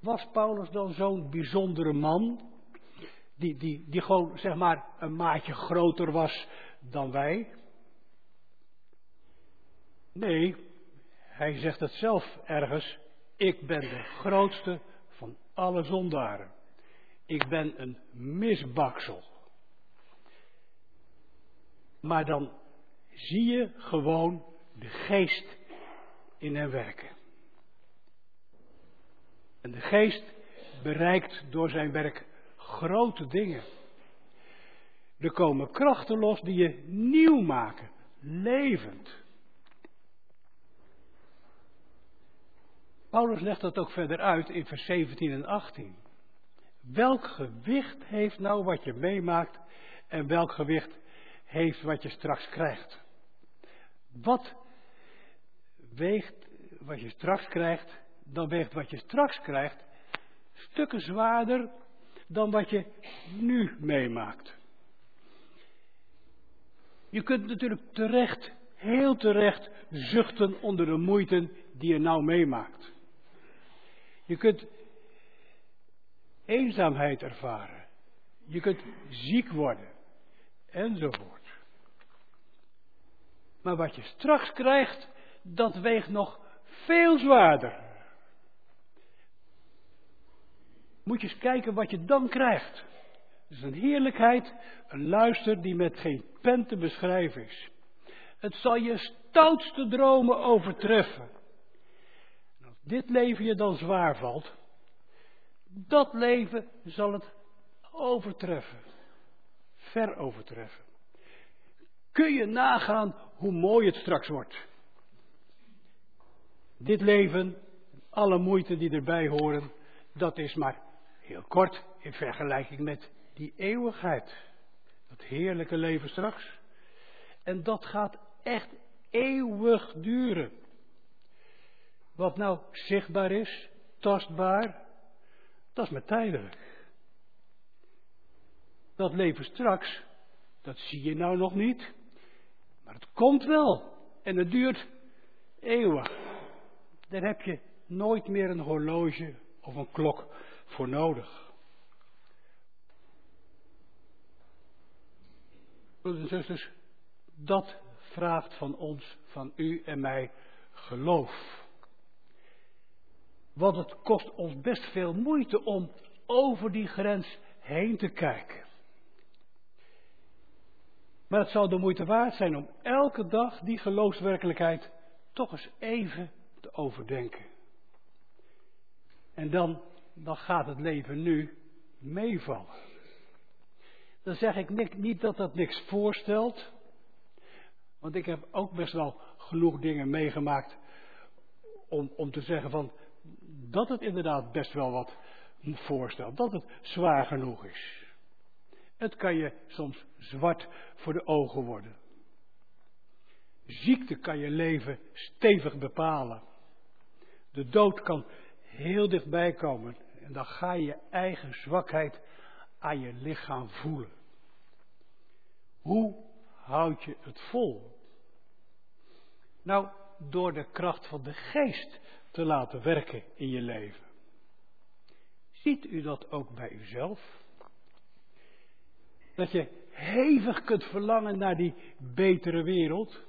Was Paulus dan zo'n bijzondere man? Die, die, die gewoon, zeg maar, een maatje groter was dan wij? Nee, hij zegt het zelf ergens. Ik ben de grootste alle zondaren. Ik ben een misbaksel. Maar dan zie je gewoon de geest in hem werken. En de geest bereikt door zijn werk grote dingen. Er komen krachten los die je nieuw maken, levend. Paulus legt dat ook verder uit in vers 17 en 18. Welk gewicht heeft nou wat je meemaakt en welk gewicht heeft wat je straks krijgt? Wat weegt wat je straks krijgt, dan weegt wat je straks krijgt stukken zwaarder dan wat je nu meemaakt. Je kunt natuurlijk terecht, heel terecht, zuchten onder de moeite die je nou meemaakt. Je kunt eenzaamheid ervaren. Je kunt ziek worden. Enzovoort. Maar wat je straks krijgt, dat weegt nog veel zwaarder. Moet je eens kijken wat je dan krijgt. Het is een heerlijkheid, een luister die met geen pen te beschrijven is. Het zal je stoutste dromen overtreffen dit leven je dan zwaar valt, dat leven zal het overtreffen. Ver overtreffen. Kun je nagaan hoe mooi het straks wordt? Dit leven, alle moeite die erbij horen, dat is maar heel kort in vergelijking met die eeuwigheid. Dat heerlijke leven straks. En dat gaat echt eeuwig duren. Wat nou zichtbaar is, tastbaar, dat is maar tijdelijk. Dat leven straks, dat zie je nou nog niet, maar het komt wel en het duurt eeuwig. Daar heb je nooit meer een horloge of een klok voor nodig. Broeders en zusters, dat vraagt van ons, van u en mij, geloof. Want het kost ons best veel moeite om over die grens heen te kijken. Maar het zou de moeite waard zijn om elke dag die geloofswerkelijkheid toch eens even te overdenken. En dan, dan gaat het leven nu meevallen. Dan zeg ik niet dat dat niks voorstelt. Want ik heb ook best wel genoeg dingen meegemaakt om, om te zeggen van dat het inderdaad best wel wat voorstelt. Dat het zwaar genoeg is. Het kan je soms zwart voor de ogen worden. Ziekte kan je leven stevig bepalen. De dood kan heel dichtbij komen. En dan ga je je eigen zwakheid aan je lichaam voelen. Hoe houd je het vol? Nou, door de kracht van de geest te laten werken in je leven. Ziet u dat ook bij uzelf? Dat je hevig kunt verlangen naar die betere wereld,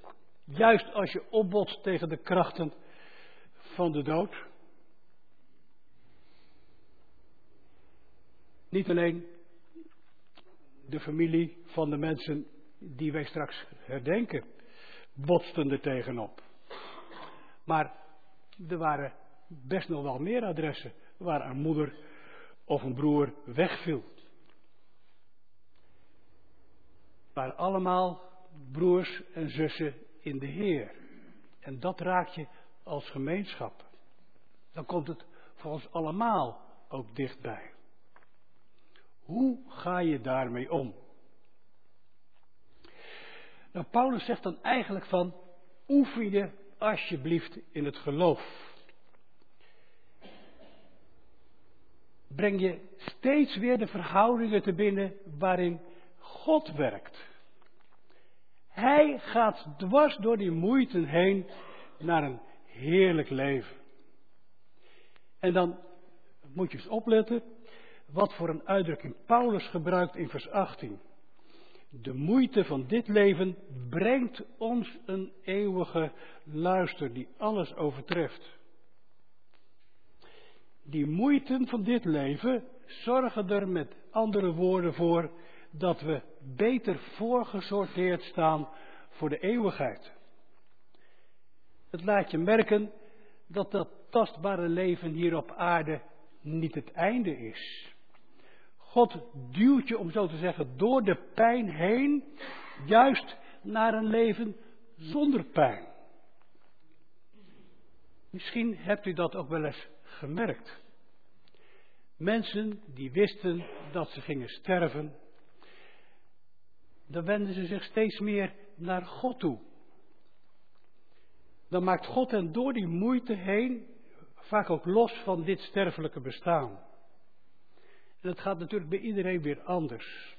juist als je opbotst tegen de krachten van de dood. Niet alleen de familie van de mensen die wij straks herdenken, botsten er tegenop. Maar er waren best nog wel meer adressen waar een moeder of een broer wegviel. Waar allemaal broers en zussen in de Heer. En dat raak je als gemeenschap. Dan komt het voor ons allemaal ook dichtbij. Hoe ga je daarmee om? Nou, Paulus zegt dan eigenlijk van, oefen je alsjeblieft in het geloof. Breng je steeds weer de verhoudingen te binnen waarin God werkt. Hij gaat dwars door die moeite heen naar een heerlijk leven. En dan moet je eens opletten wat voor een uitdrukking Paulus gebruikt in vers 18. De moeite van dit leven brengt ons een eeuwige luister die alles overtreft. Die moeiten van dit leven zorgen er met andere woorden voor dat we beter voorgesorteerd staan voor de eeuwigheid. Het laat je merken dat dat tastbare leven hier op aarde niet het einde is. God duwt je, om zo te zeggen, door de pijn heen, juist naar een leven zonder pijn. Misschien hebt u dat ook wel eens gemerkt. Mensen die wisten dat ze gingen sterven, dan wenden ze zich steeds meer naar God toe. Dan maakt God hen door die moeite heen vaak ook los van dit sterfelijke bestaan. Dat gaat natuurlijk bij iedereen weer anders.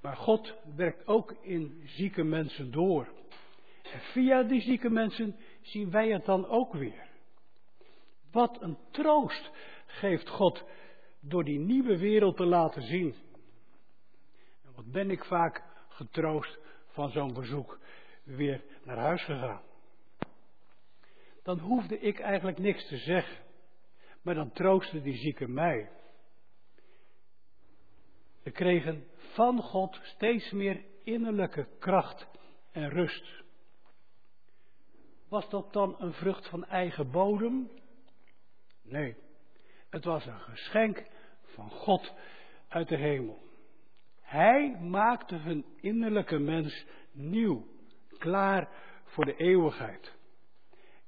Maar God werkt ook in zieke mensen door. En via die zieke mensen zien wij het dan ook weer. Wat een troost geeft God door die nieuwe wereld te laten zien. En wat ben ik vaak getroost van zo'n bezoek weer naar huis gegaan. Dan hoefde ik eigenlijk niks te zeggen. Maar dan troostte die zieke mij. We kregen van God steeds meer innerlijke kracht en rust. Was dat dan een vrucht van eigen bodem? Nee, het was een geschenk van God uit de hemel. Hij maakte hun innerlijke mens nieuw, klaar voor de eeuwigheid.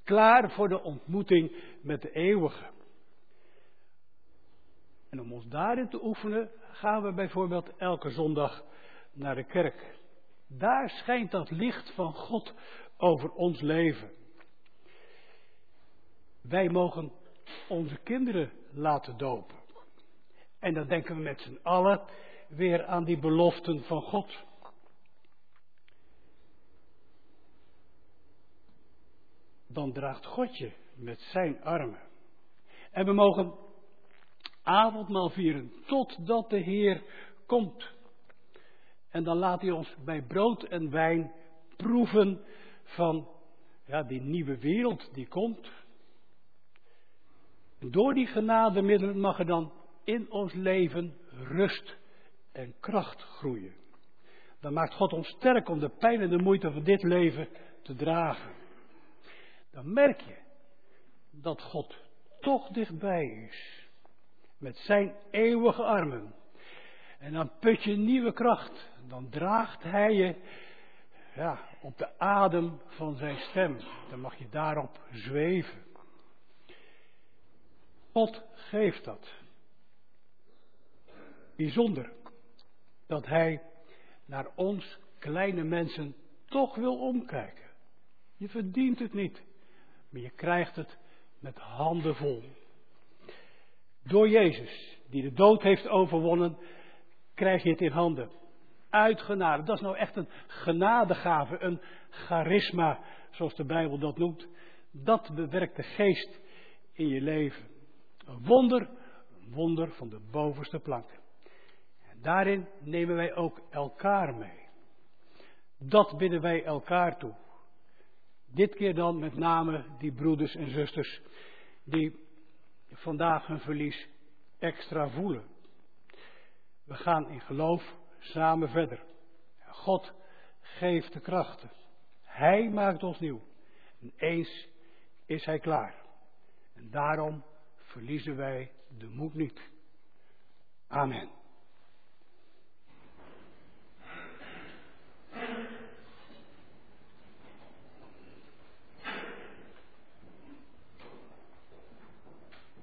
Klaar voor de ontmoeting met de eeuwige. En om ons daarin te oefenen, gaan we bijvoorbeeld elke zondag naar de kerk. Daar schijnt dat licht van God over ons leven. Wij mogen onze kinderen laten dopen. En dan denken we met z'n allen weer aan die beloften van God. Dan draagt God je met zijn armen. En we mogen avondmaal vieren totdat de Heer komt. En dan laat hij ons bij brood en wijn proeven van ja, die nieuwe wereld die komt. Door die genademiddelen mag er dan in ons leven rust en kracht groeien. Dan maakt God ons sterk om de pijn en de moeite van dit leven te dragen. Dan merk je dat God toch dichtbij is. Met zijn eeuwige armen. En dan put je nieuwe kracht. Dan draagt hij je ja, op de adem van zijn stem. Dan mag je daarop zweven. God geeft dat. Bijzonder dat Hij naar ons kleine mensen toch wil omkijken. Je verdient het niet, maar je krijgt het met handen vol. Door Jezus, die de dood heeft overwonnen, krijg je het in handen. Uit genade. Dat is nou echt een genadegave, een charisma, zoals de Bijbel dat noemt. Dat bewerkt de geest in je leven. Een wonder, een wonder van de bovenste plank. En daarin nemen wij ook elkaar mee. Dat bidden wij elkaar toe. Dit keer dan met name die broeders en zusters die vandaag hun verlies extra voelen. We gaan in geloof samen verder. God geeft de krachten. Hij maakt ons nieuw. En eens is Hij klaar. En daarom verliezen wij de moed niet. Amen.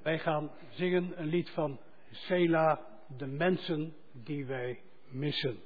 Wij gaan zingen een lied van Sela, de mensen die wij missen.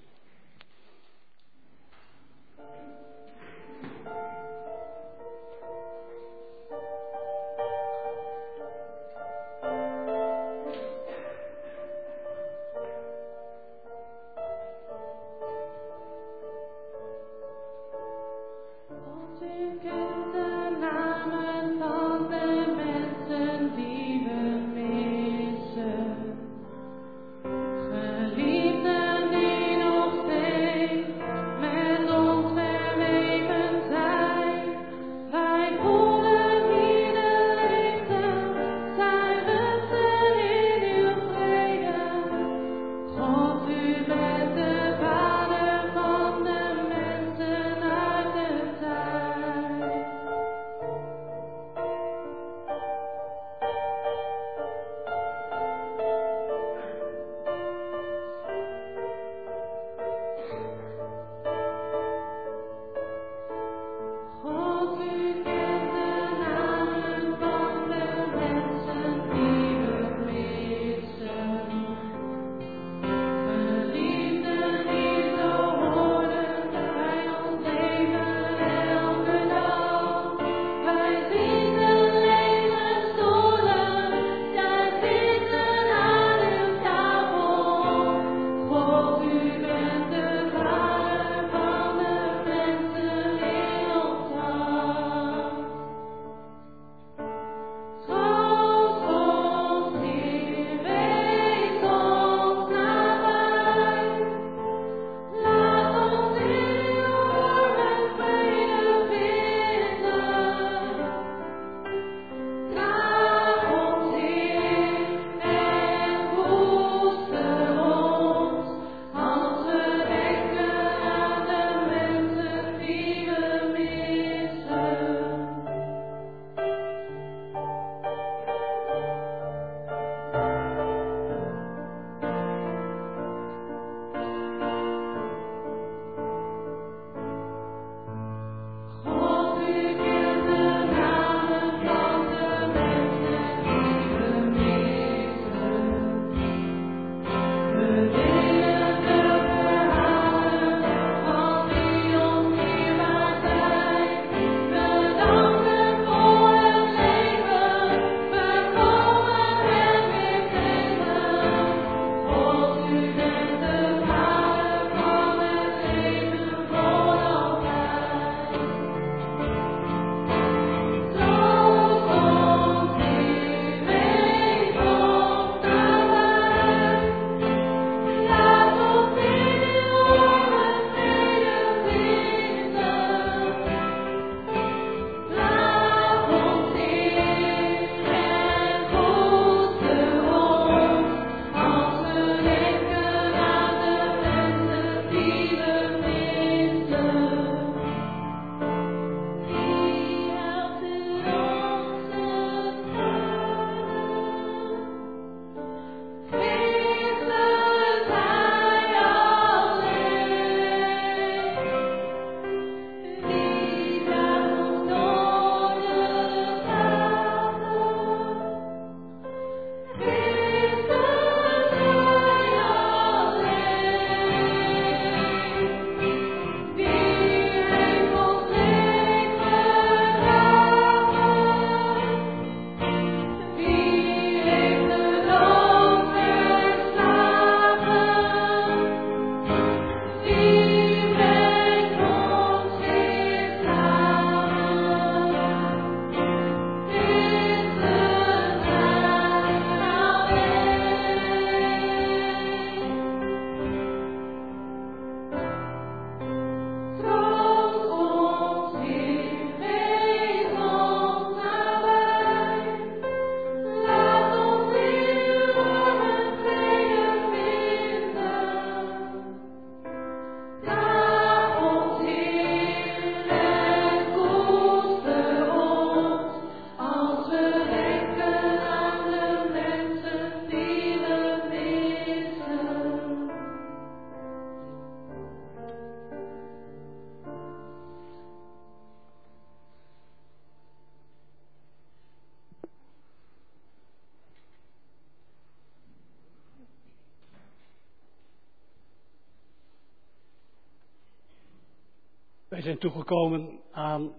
Zijn toegekomen aan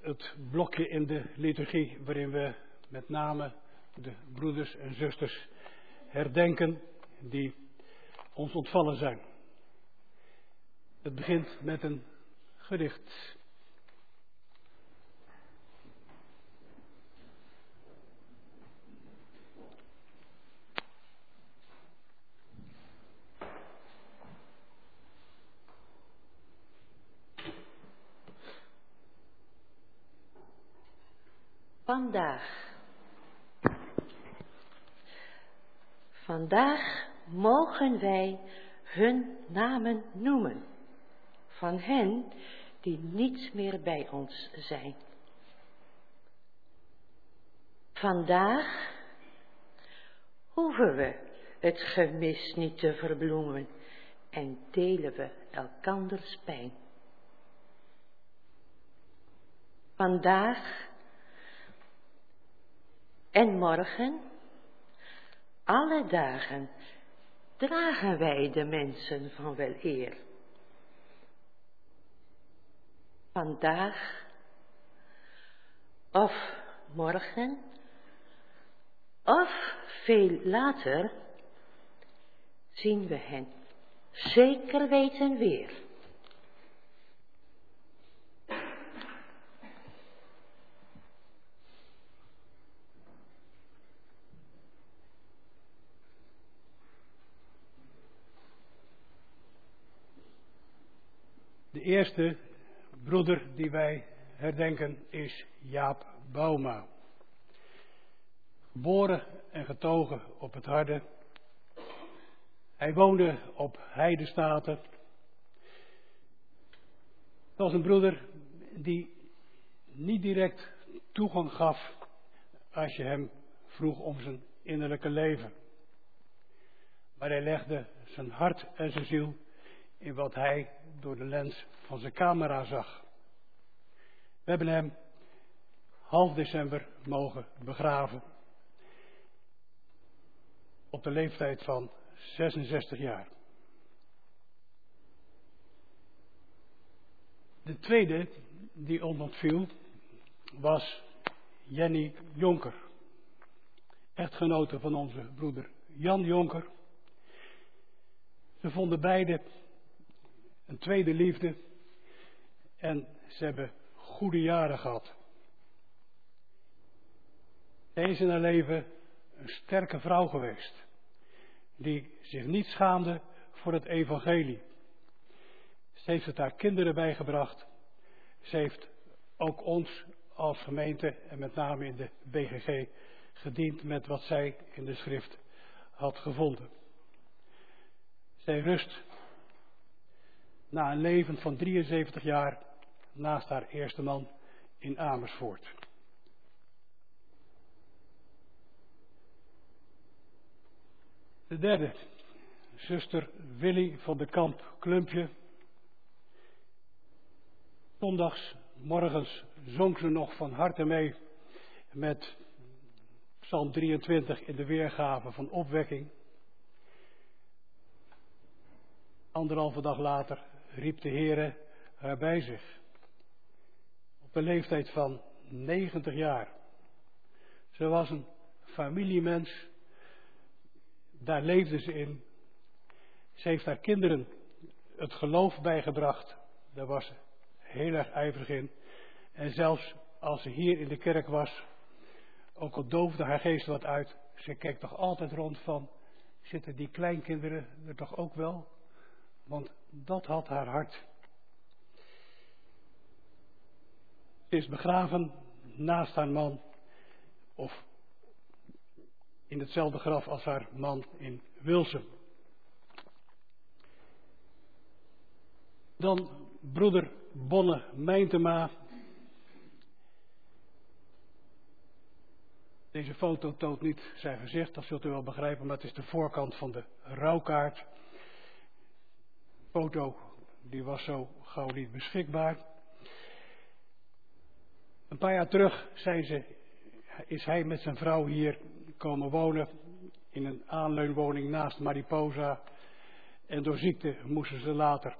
het blokje in de liturgie waarin we met name de broeders en zusters herdenken die ons ontvallen zijn. Het begint met een gedicht. Vandaag. Vandaag mogen wij hun namen noemen, van hen die niet meer bij ons zijn. Vandaag hoeven we het gemis niet te verbloemen en delen we elkanders pijn. Vandaag en morgen, alle dagen, dragen wij de mensen van wel eer. Vandaag of morgen of veel later zien we hen zeker weten weer. De eerste broeder die wij herdenken is Jaap Bauma. Geboren en getogen op het Harde. Hij woonde op Heidestaten. Het was een broeder die niet direct toegang gaf als je hem vroeg om zijn innerlijke leven. Maar hij legde zijn hart en zijn ziel in wat hij door de lens van zijn camera zag. We hebben hem half december mogen begraven. Op de leeftijd van 66 jaar. De tweede die ontviel was Jenny Jonker. Echtgenote van onze broeder Jan Jonker. Ze vonden beide een tweede liefde. En ze hebben goede jaren gehad. Zij is in haar leven een sterke vrouw geweest. Die zich niet schaamde voor het evangelie. Ze heeft het haar kinderen bijgebracht. Ze heeft ook ons als gemeente en met name in de BGG gediend met wat zij in de schrift had gevonden. Zij rust na een leven van 73 jaar naast haar eerste man in Amersfoort. De derde, zuster Willy van de Kamp Klumpje. Zondags, morgens zong ze nog van harte mee met Psalm 23 in de weergave van opwekking. Anderhalve dag later riep de Heere haar bij zich. Op de leeftijd van 90 jaar. Ze was een familiemens. Daar leefde ze in. Ze heeft haar kinderen het geloof bijgebracht. Daar was ze heel erg ijverig in. En zelfs als ze hier in de kerk was, ook al doofde haar geest wat uit, ze keek toch altijd rond van, zitten die kleinkinderen er toch ook wel? Want dat had haar hart. Is begraven naast haar man. Of in hetzelfde graf als haar man in Wilsum. Dan broeder Bonne Mijntema. Deze foto toont niet zijn gezicht, dat zult u wel begrijpen, maar het is de voorkant van de rouwkaart foto die was zo gauw niet beschikbaar. Een paar jaar terug zijn ze, is hij met zijn vrouw hier komen wonen in een aanleunwoning naast Mariposa. En door ziekte moesten ze later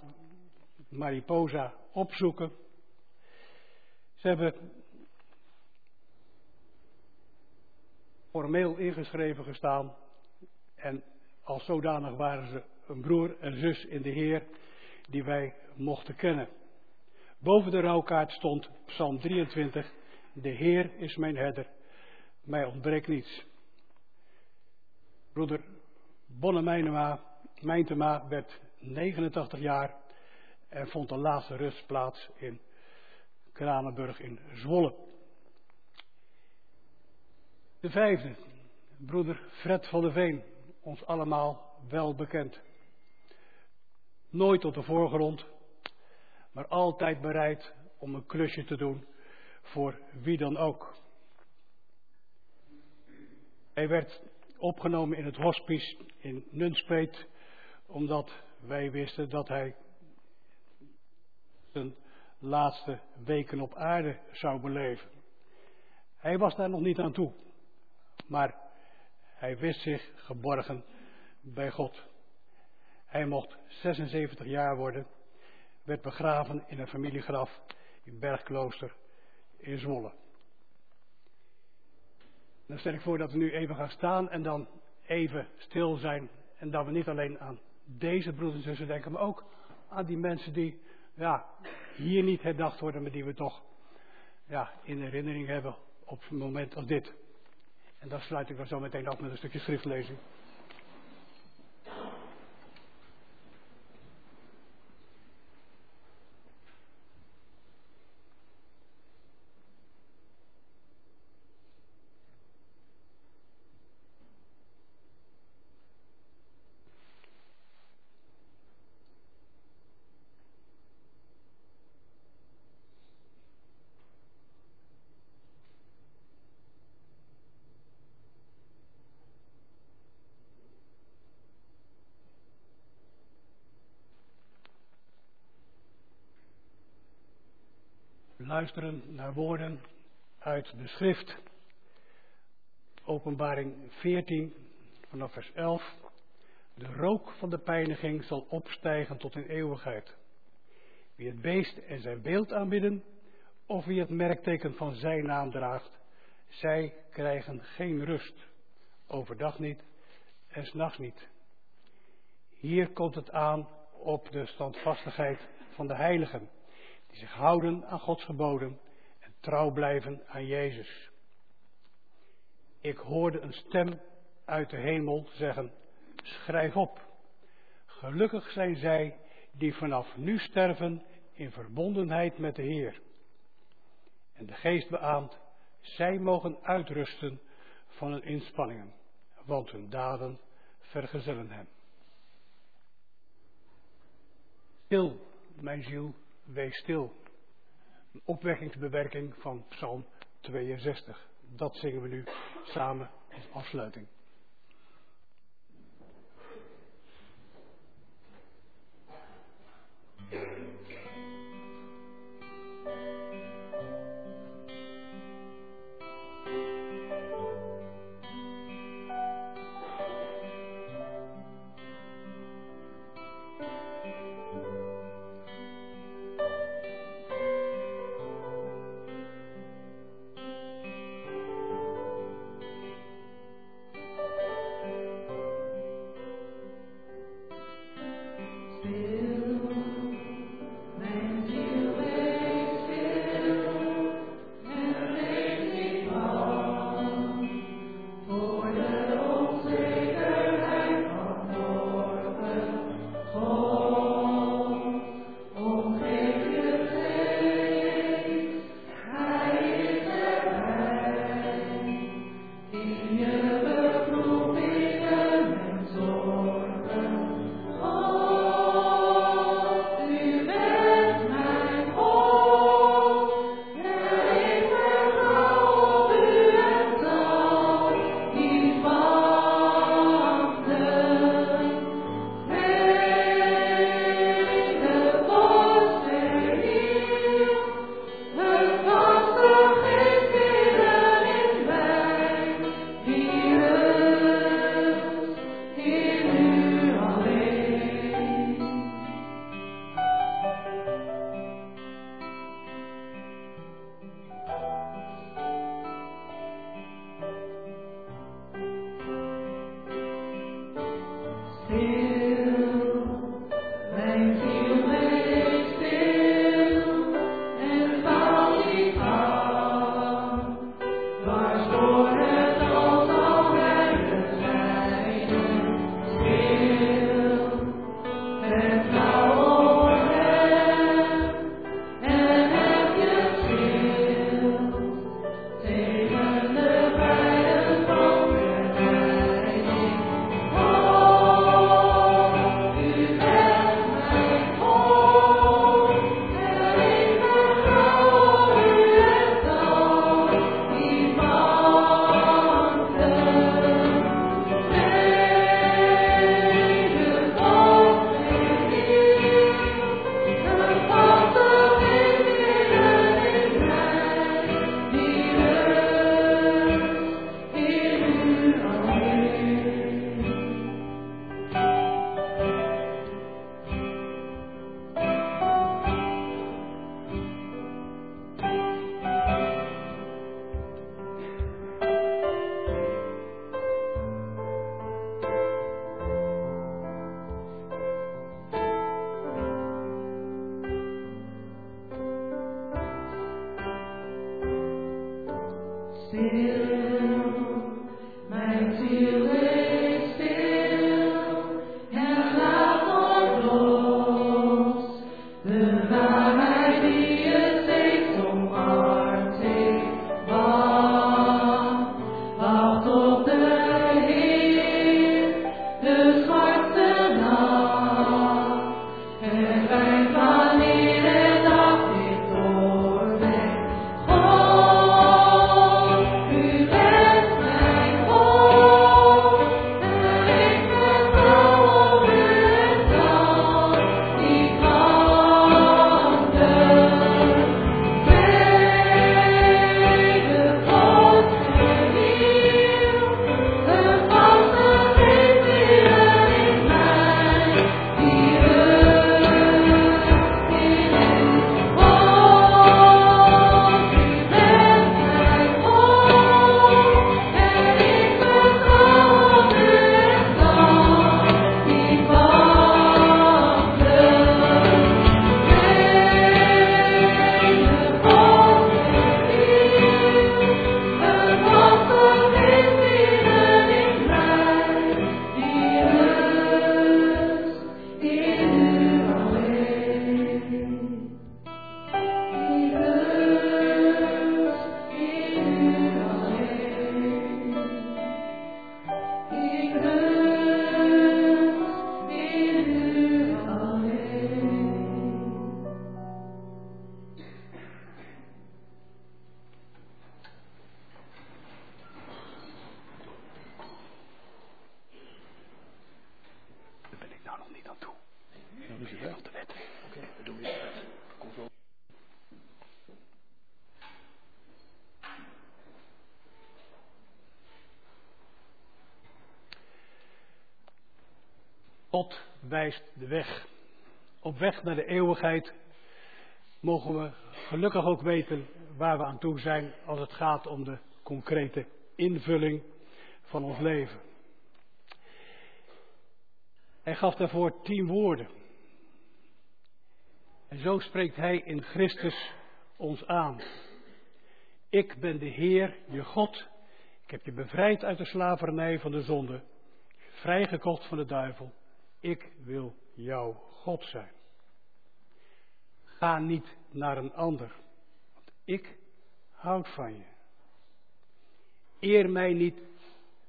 Mariposa opzoeken. Ze hebben formeel ingeschreven gestaan en als zodanig waren ze een broer en zus in de Heer die wij mochten kennen. Boven de rouwkaart stond Psalm 23, de Heer is mijn herder, mij ontbreekt niets. Broeder Bonne Mijntema werd 89 jaar en vond de laatste rustplaats in Kranenburg in Zwolle. De vijfde, broeder Fred van der Veen, ons allemaal wel bekend. Nooit tot de voorgrond, maar altijd bereid om een klusje te doen voor wie dan ook. Hij werd opgenomen in het hospice in Nunspeet, omdat wij wisten dat hij zijn laatste weken op aarde zou beleven. Hij was daar nog niet aan toe, maar hij wist zich geborgen bij God. Hij mocht 76 jaar worden, werd begraven in een familiegraf in Bergklooster in Zwolle. Dan stel ik voor dat we nu even gaan staan en dan even stil zijn. En dat we niet alleen aan deze broeders en zussen denken, maar ook aan die mensen die ja, hier niet herdacht worden, maar die we toch ja, in herinnering hebben op een moment als dit. En dan sluit ik dan zo meteen af met een stukje schriftlezing. Luisteren naar woorden uit de schrift. Openbaring 14 vanaf vers 11. De rook van de pijniging zal opstijgen tot in eeuwigheid. Wie het beest en zijn beeld aanbidden, of wie het merkteken van zijn naam draagt, zij krijgen geen rust. Overdag niet en s'nachts niet. Hier komt het aan op de standvastigheid van de heiligen die zich houden aan Gods geboden en trouw blijven aan Jezus. Ik hoorde een stem uit de hemel zeggen, schrijf op. Gelukkig zijn zij die vanaf nu sterven in verbondenheid met de Heer. En de geest beaamt, zij mogen uitrusten van hun inspanningen, want hun daden vergezellen hem. Stil, mijn ziel, Wees stil. Een opwekkingsbewerking van Psalm 62. Dat zingen we nu samen als afsluiting. De weg. Op weg naar de eeuwigheid mogen we gelukkig ook weten waar we aan toe zijn als het gaat om de concrete invulling van ons leven. Hij gaf daarvoor tien woorden. En zo spreekt Hij in Christus ons aan. Ik ben de Heer, je God. Ik heb je bevrijd uit de slavernij van de zonde, vrijgekocht van de duivel. Ik wil jouw God zijn. Ga niet naar een ander, want ik houd van je. Eer mij niet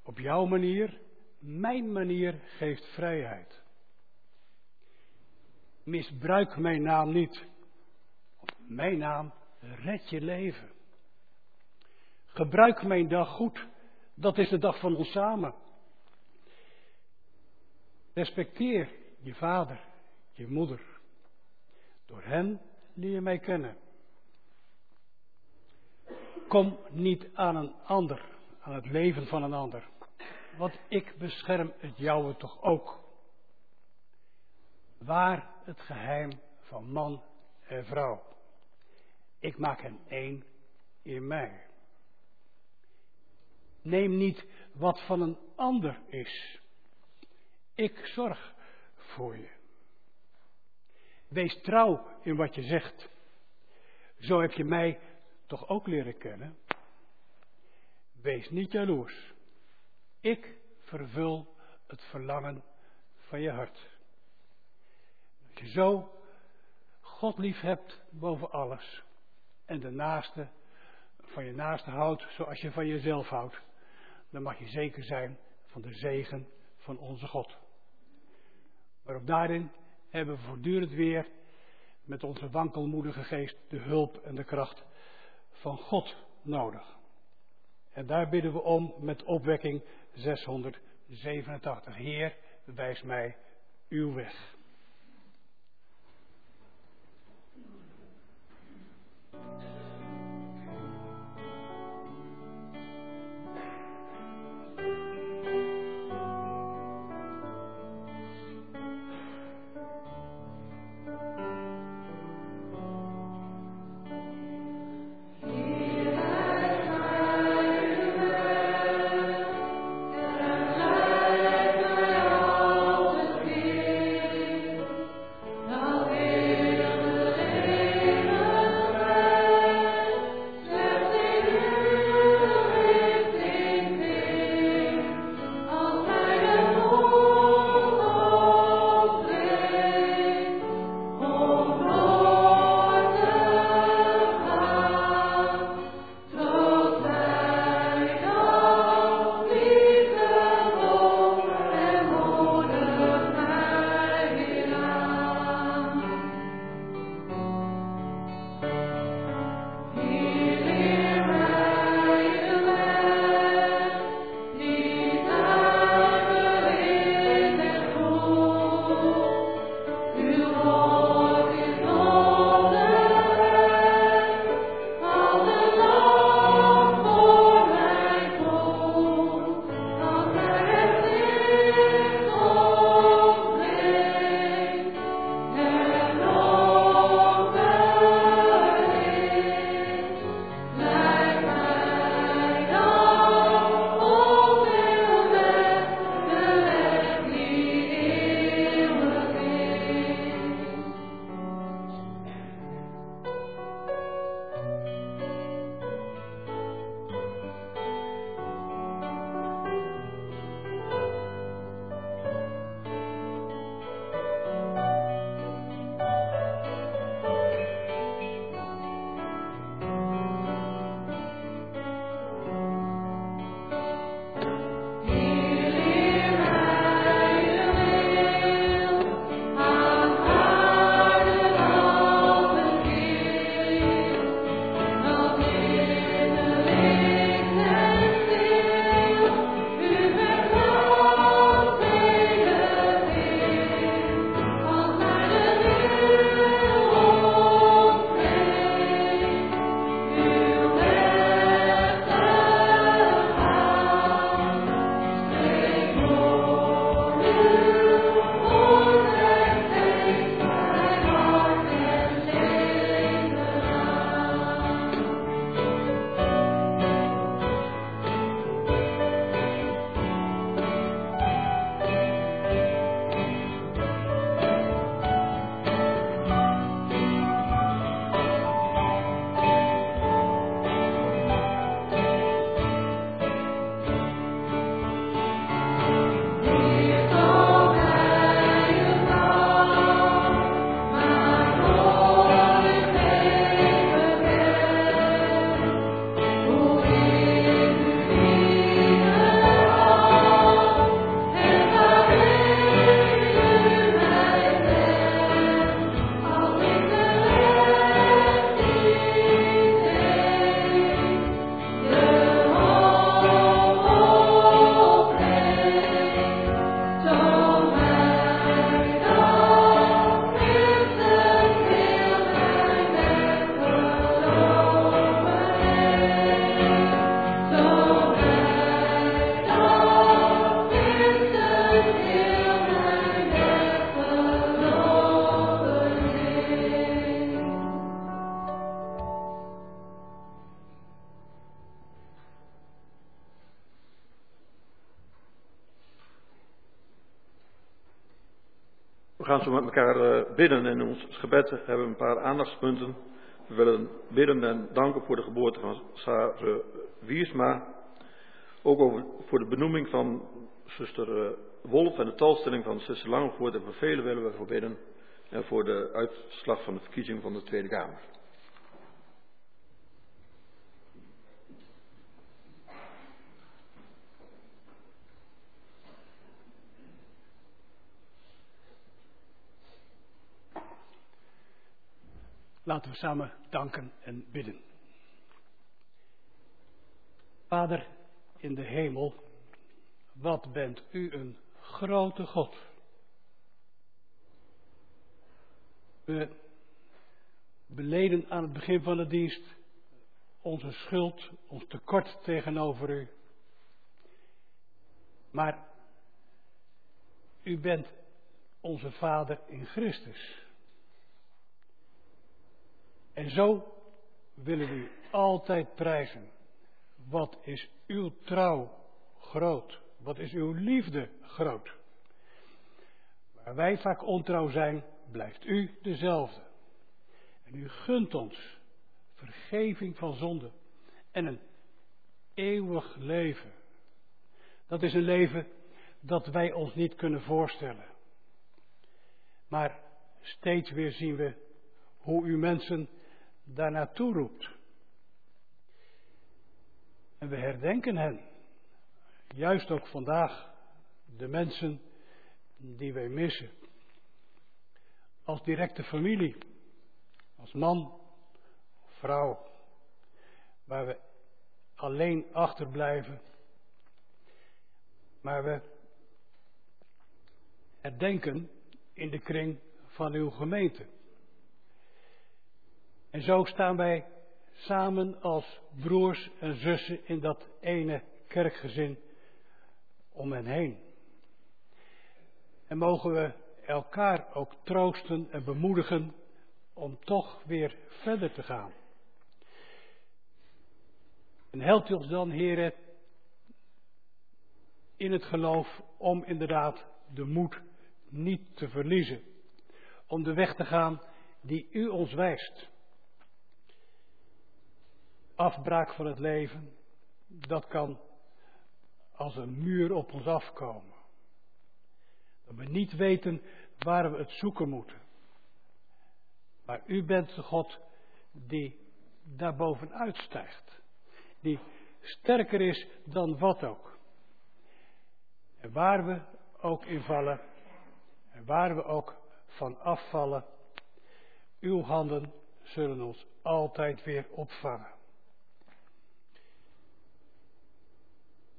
op jouw manier, mijn manier geeft vrijheid. Misbruik mijn naam niet, want mijn naam redt je leven. Gebruik mijn dag goed, dat is de dag van ons samen. Respecteer je vader, je moeder. Door hen leer je mij kennen. Kom niet aan een ander, aan het leven van een ander. Want ik bescherm het jouwe toch ook. Waar het geheim van man en vrouw. Ik maak hen één in mij. Neem niet wat van een ander is. Ik zorg voor je. Wees trouw in wat je zegt. Zo heb je mij toch ook leren kennen. Wees niet jaloers. Ik vervul het verlangen van je hart. Als je zo God lief hebt boven alles en de naaste van je naaste houdt zoals je van jezelf houdt, dan mag je zeker zijn van de zegen van onze God. Maar ook daarin hebben we voortdurend weer met onze wankelmoedige geest de hulp en de kracht van God nodig. En daar bidden we om met opwekking 687. Heer, wijs mij uw weg. We gaan zo met elkaar eh, bidden. En in ons gebed hebben we een paar aandachtspunten. We willen bidden en danken voor de geboorte van Sarah Wiersma. Ook over, voor de benoeming van zuster eh, Wolf en de talstelling van zuster Langevoort. En voor velen willen we voor bidden. En voor de uitslag van de verkiezing van de Tweede Kamer. Laten we samen danken en bidden. Vader in de hemel, wat bent u een grote God. We beleden aan het begin van de dienst onze schuld, ons tekort tegenover u. Maar u bent onze Vader in Christus. En zo willen we u altijd prijzen. Wat is uw trouw groot? Wat is uw liefde groot? Waar wij vaak ontrouw zijn, blijft u dezelfde. En u gunt ons vergeving van zonde en een eeuwig leven. Dat is een leven dat wij ons niet kunnen voorstellen. Maar steeds weer zien we hoe u mensen daar naartoe roept. En we herdenken hen. Juist ook vandaag de mensen die wij missen. Als directe familie, als man of vrouw, waar we alleen achterblijven. Maar we herdenken in de kring van uw gemeente. En zo staan wij samen als broers en zussen in dat ene kerkgezin om hen heen. En mogen we elkaar ook troosten en bemoedigen om toch weer verder te gaan. En helpt u ons dan, heren, in het geloof om inderdaad de moed niet te verliezen. Om de weg te gaan die u ons wijst afbraak van het leven, dat kan als een muur op ons afkomen. Dat we niet weten waar we het zoeken moeten. Maar u bent de God die daarbovenuit stijgt. Die sterker is dan wat ook. En waar we ook in vallen. En waar we ook van afvallen. Uw handen zullen ons altijd weer opvangen.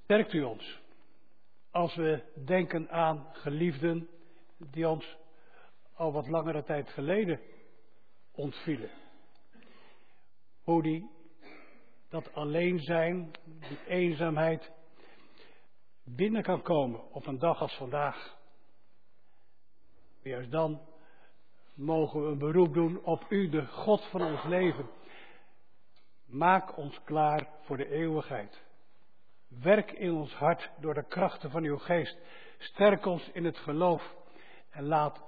Sterkt u ons als we denken aan geliefden die ons al wat langere tijd geleden ontvielen. Hoe die dat alleen zijn, die eenzaamheid binnen kan komen op een dag als vandaag. Juist dan mogen we een beroep doen op U, de God van ons leven. Maak ons klaar voor de eeuwigheid. Werk in ons hart door de krachten van uw geest. Sterk ons in het geloof en laat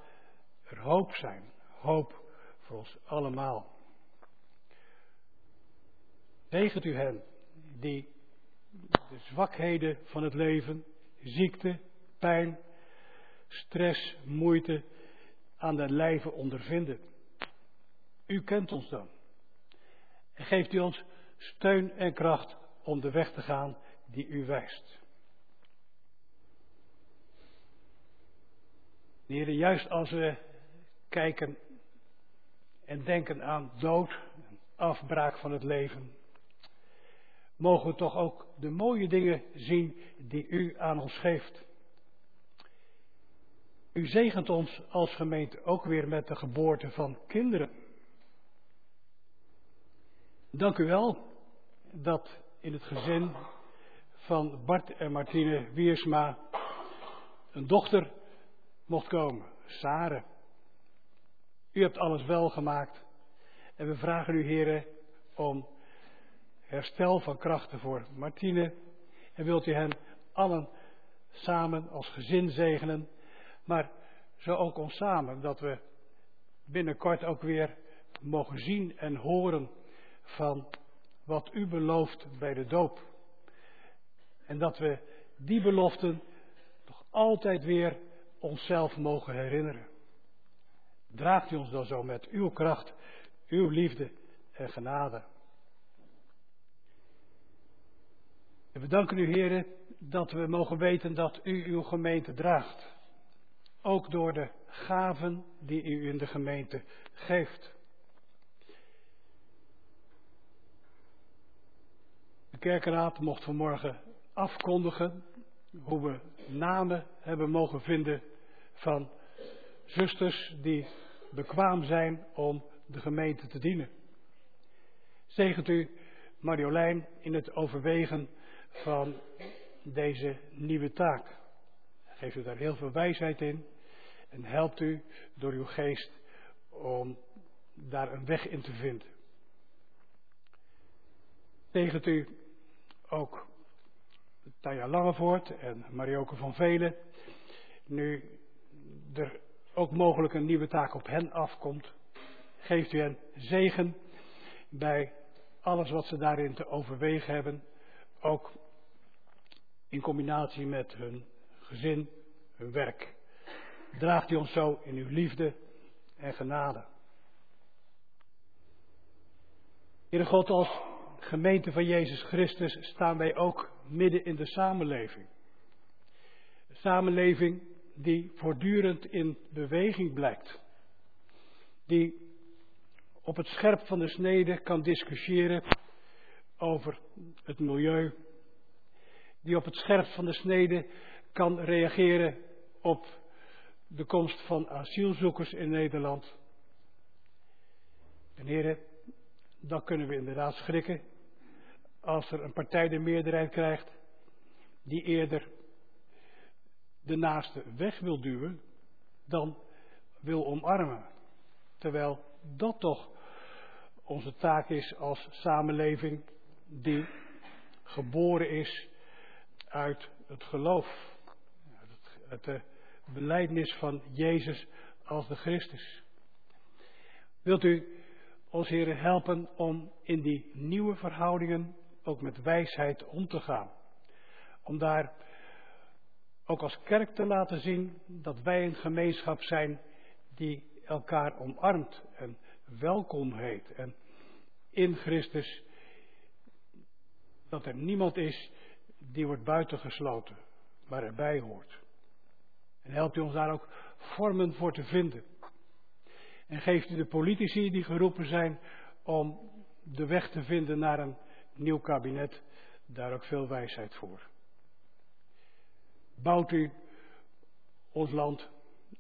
er hoop zijn. Hoop voor ons allemaal. Zegent u hen die de zwakheden van het leven, ziekte, pijn, stress, moeite aan de lijve ondervinden. U kent ons dan. En geeft u ons steun en kracht om de weg te gaan die u wijst. Heren, juist als we kijken en denken aan dood, afbraak van het leven, mogen we toch ook de mooie dingen zien die u aan ons geeft. U zegent ons als gemeente ook weer met de geboorte van kinderen. Dank u wel dat in het gezin van Bart en Martine Wiersma een dochter mocht komen, Sare. U hebt alles wel gemaakt en we vragen u, heren, om herstel van krachten voor Martine. En wilt u hen allen samen als gezin zegenen. Maar zo ook ons samen, dat we binnenkort ook weer mogen zien en horen van wat u belooft bij de doop. En dat we die beloften toch altijd weer onszelf mogen herinneren. Draagt u ons dan zo met uw kracht, uw liefde en genade. En we danken u, heren, dat we mogen weten dat u uw gemeente draagt. Ook door de gaven die u in de gemeente geeft. De kerkenraad mocht vanmorgen afkondigen hoe we namen hebben mogen vinden van zusters die bekwaam zijn om de gemeente te dienen. Zegent u Marjolein in het overwegen van deze nieuwe taak. Geeft u daar heel veel wijsheid in en helpt u door uw geest om daar een weg in te vinden. Zegent u ook Tanja Langevoort en Marioke van Velen. Nu er ook mogelijk een nieuwe taak op hen afkomt, geeft u hen zegen bij alles wat ze daarin te overwegen hebben. Ook in combinatie met hun gezin, hun werk. Draagt u ons zo in uw liefde en genade. Heere God, als gemeente van Jezus Christus staan wij ook midden in de samenleving. Een samenleving die voortdurend in beweging blijkt. Die op het scherp van de snede kan discussiëren over het milieu. Die op het scherp van de snede kan reageren op de komst van asielzoekers in Nederland. En heren, dan kunnen we inderdaad schrikken als er een partij de meerderheid krijgt die eerder de naaste weg wil duwen dan wil omarmen. Terwijl dat toch onze taak is als samenleving die geboren is uit het geloof. Het, het beleidnis van Jezus als de Christus. Wilt u ons heren helpen om in die nieuwe verhoudingen ook met wijsheid om te gaan. Om daar ook als kerk te laten zien dat wij een gemeenschap zijn die elkaar omarmt en welkom heet. En in Christus dat er niemand is die wordt buitengesloten, maar erbij hoort. En helpt u ons daar ook vormen voor te vinden. En geeft u de politici die geroepen zijn om de weg te vinden naar een nieuw kabinet daar ook veel wijsheid voor. Bouwt u ons land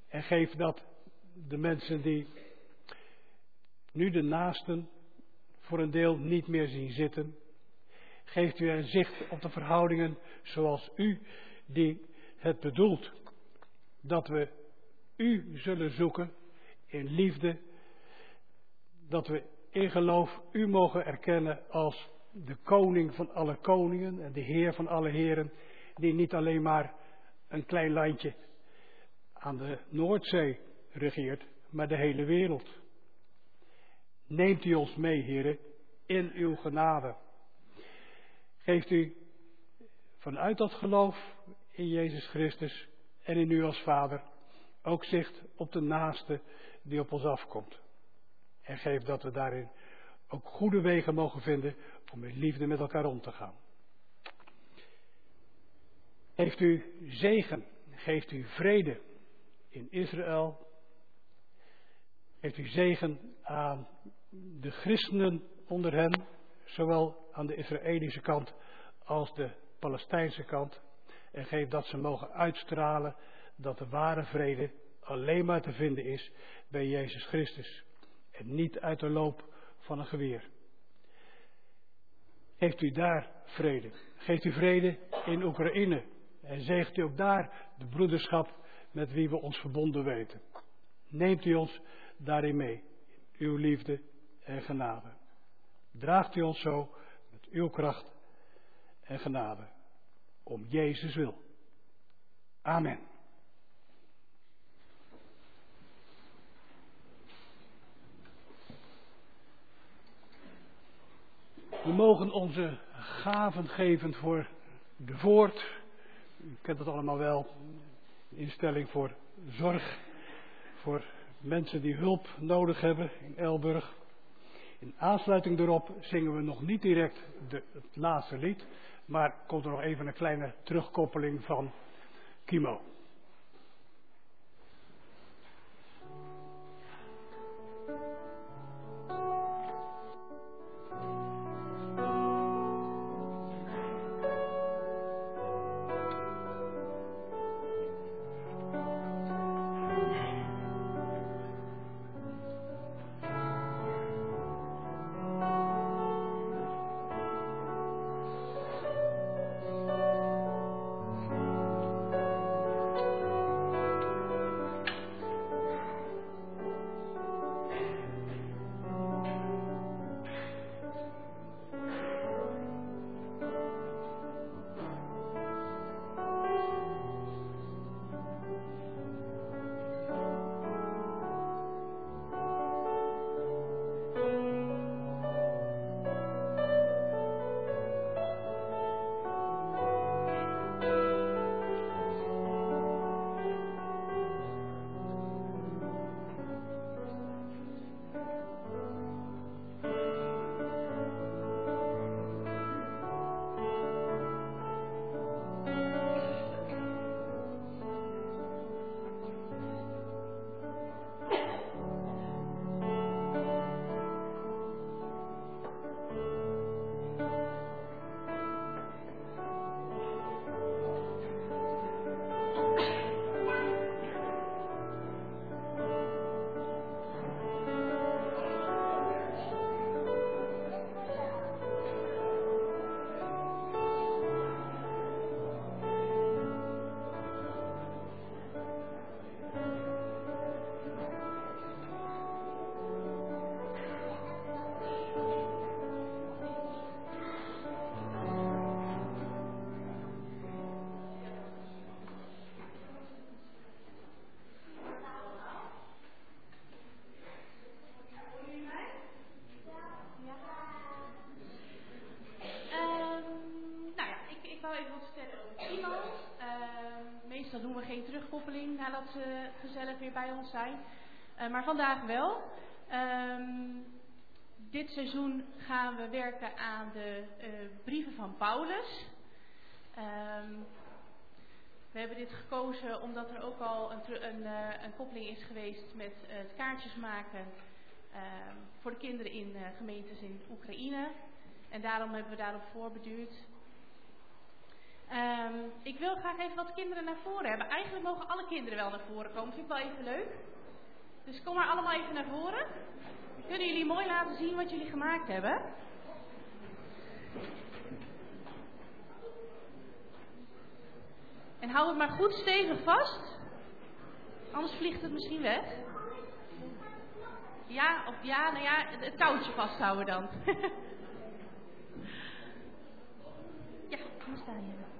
en geef dat de mensen die nu de naasten voor een deel niet meer zien zitten, geeft u een zicht op de verhoudingen zoals u die het bedoelt. Dat we u zullen zoeken in liefde, dat we in geloof u mogen erkennen als de koning van alle koningen en de heer van alle heren, die niet alleen maar een klein landje aan de Noordzee regeert, maar de hele wereld. Neemt u ons mee, heren, in uw genade. Geeft u vanuit dat geloof in Jezus Christus en in u als Vader ook zicht op de naaste die op ons afkomt. En geef dat we daarin ook goede wegen mogen vinden om in liefde met elkaar om te gaan. Heeft u zegen, geeft u vrede in Israël. Heeft u zegen aan de christenen onder hen, zowel aan de Israëlische kant als de Palestijnse kant. En geef dat ze mogen uitstralen dat de ware vrede alleen maar te vinden is bij Jezus Christus. En niet uit de loop van een geweer. Heeft u daar vrede? Geeft u vrede in Oekraïne? En zegt u ook daar de broederschap met wie we ons verbonden weten? Neemt u ons daarin mee, uw liefde en genade. Draagt u ons zo met uw kracht en genade, om Jezus wil. Amen. Mogen onze gaven geven voor de voort. U kent het allemaal wel. Instelling voor zorg. Voor mensen die hulp nodig hebben in Elburg. In aansluiting daarop zingen we nog niet direct de, het laatste lied. Maar komt er nog even een kleine terugkoppeling van Kimo. Ons zijn. Uh, maar vandaag wel. Um, dit seizoen gaan we werken aan de uh, brieven van Paulus. Um, we hebben dit gekozen omdat er ook al een, een, uh, een koppeling is geweest met het kaartjes maken ehm, voor de kinderen in gemeentes in Oekraïne. En daarom hebben we daarop voorbeduurd. Um, ik wil graag even wat kinderen naar voren hebben. Eigenlijk mogen alle kinderen wel naar voren komen. Vind ik wel even leuk. Dus kom maar allemaal even naar voren. Kunnen jullie mooi laten zien wat jullie gemaakt hebben? En hou het maar goed stevig vast. Anders vliegt het misschien weg. Ja, of ja, nou ja, het touwtje vasthouden dan. [LAUGHS] ja, kom sta je?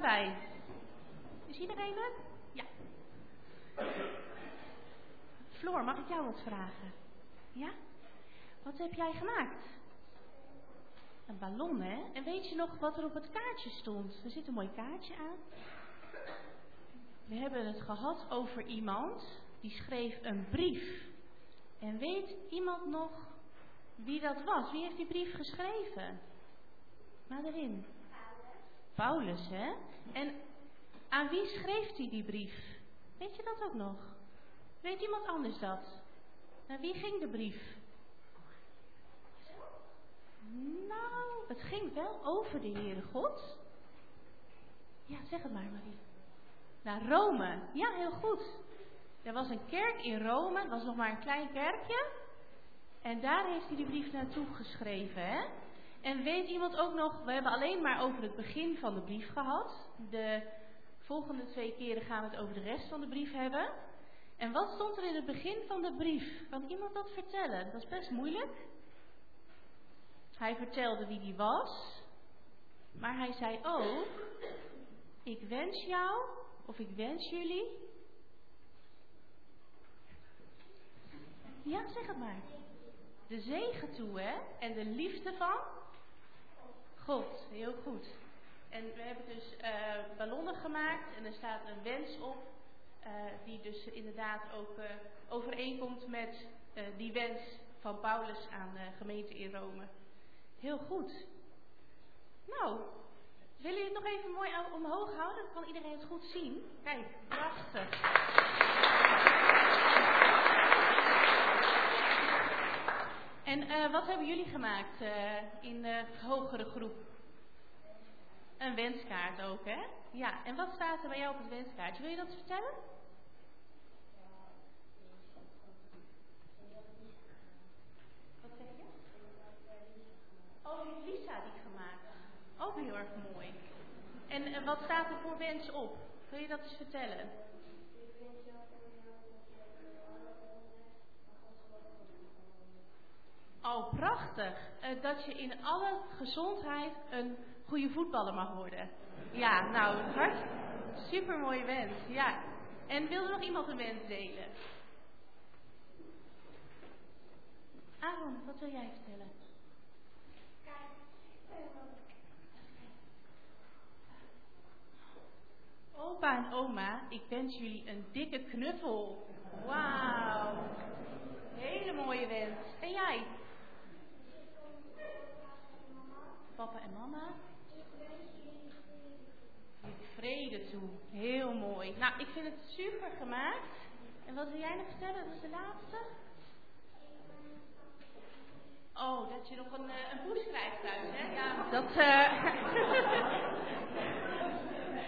Bij. Is iedereen er? Ja. Floor, mag ik jou wat vragen? Ja? Wat heb jij gemaakt? Een ballon, hè? En weet je nog wat er op het kaartje stond? Er zit een mooi kaartje aan. We hebben het gehad over iemand die schreef een brief. En weet iemand nog wie dat was? Wie heeft die brief geschreven? Maar erin. Paulus, hè? En aan wie schreef hij die brief? Weet je dat ook nog? Weet iemand anders dat? Naar wie ging de brief? Nou, het ging wel over de Heere God. Ja, zeg het maar, Marie. Naar Rome. Ja, heel goed. Er was een kerk in Rome, het was nog maar een klein kerkje. En daar heeft hij die brief naartoe geschreven, hè? En weet iemand ook nog, we hebben alleen maar over het begin van de brief gehad. De volgende twee keren gaan we het over de rest van de brief hebben. En wat stond er in het begin van de brief? Kan iemand dat vertellen? Dat is best moeilijk. Hij vertelde wie hij was. Maar hij zei ook, ik wens jou, of ik wens jullie. Ja, zeg het maar. de zegen toe, hè? En de liefde van God. Heel goed. En we hebben dus uh, ballonnen gemaakt en er staat een wens op, uh, die dus inderdaad ook uh, overeenkomt met die wens van Paulus aan de gemeente in Rome. Heel goed. Nou, willen jullie het nog even mooi omhoog houden? Dan kan iedereen het goed zien. Kijk, prachtig. En uh, wat hebben jullie gemaakt uh, in de hogere groep? Een wenskaart ook, hè? Ja, en wat staat er bij jou op het wenskaartje? Wil je dat vertellen? Wat zeg je? Oh, die Lisa die gemaakt. Ook heel erg mooi. En uh, wat staat er voor wens op? Wil je dat eens vertellen? Oh, prachtig. Uh, dat je in alle gezondheid een goede voetballer mag worden. Ja, nou, hart. Super mooie wens. Ja. En wil er nog iemand een wens delen? Aaron, wat wil jij vertellen? Opa en oma, ik wens jullie een dikke knuffel. Wauw. Hele mooie wens. En jij? Papa en mama? Vrede toe. Heel mooi. Nou, ik vind het super gemaakt. En wat wil jij nog vertellen? Dat is de laatste. Oh, dat je nog een, uh, een poes krijgt thuis, hè? Ja, dat... Uh...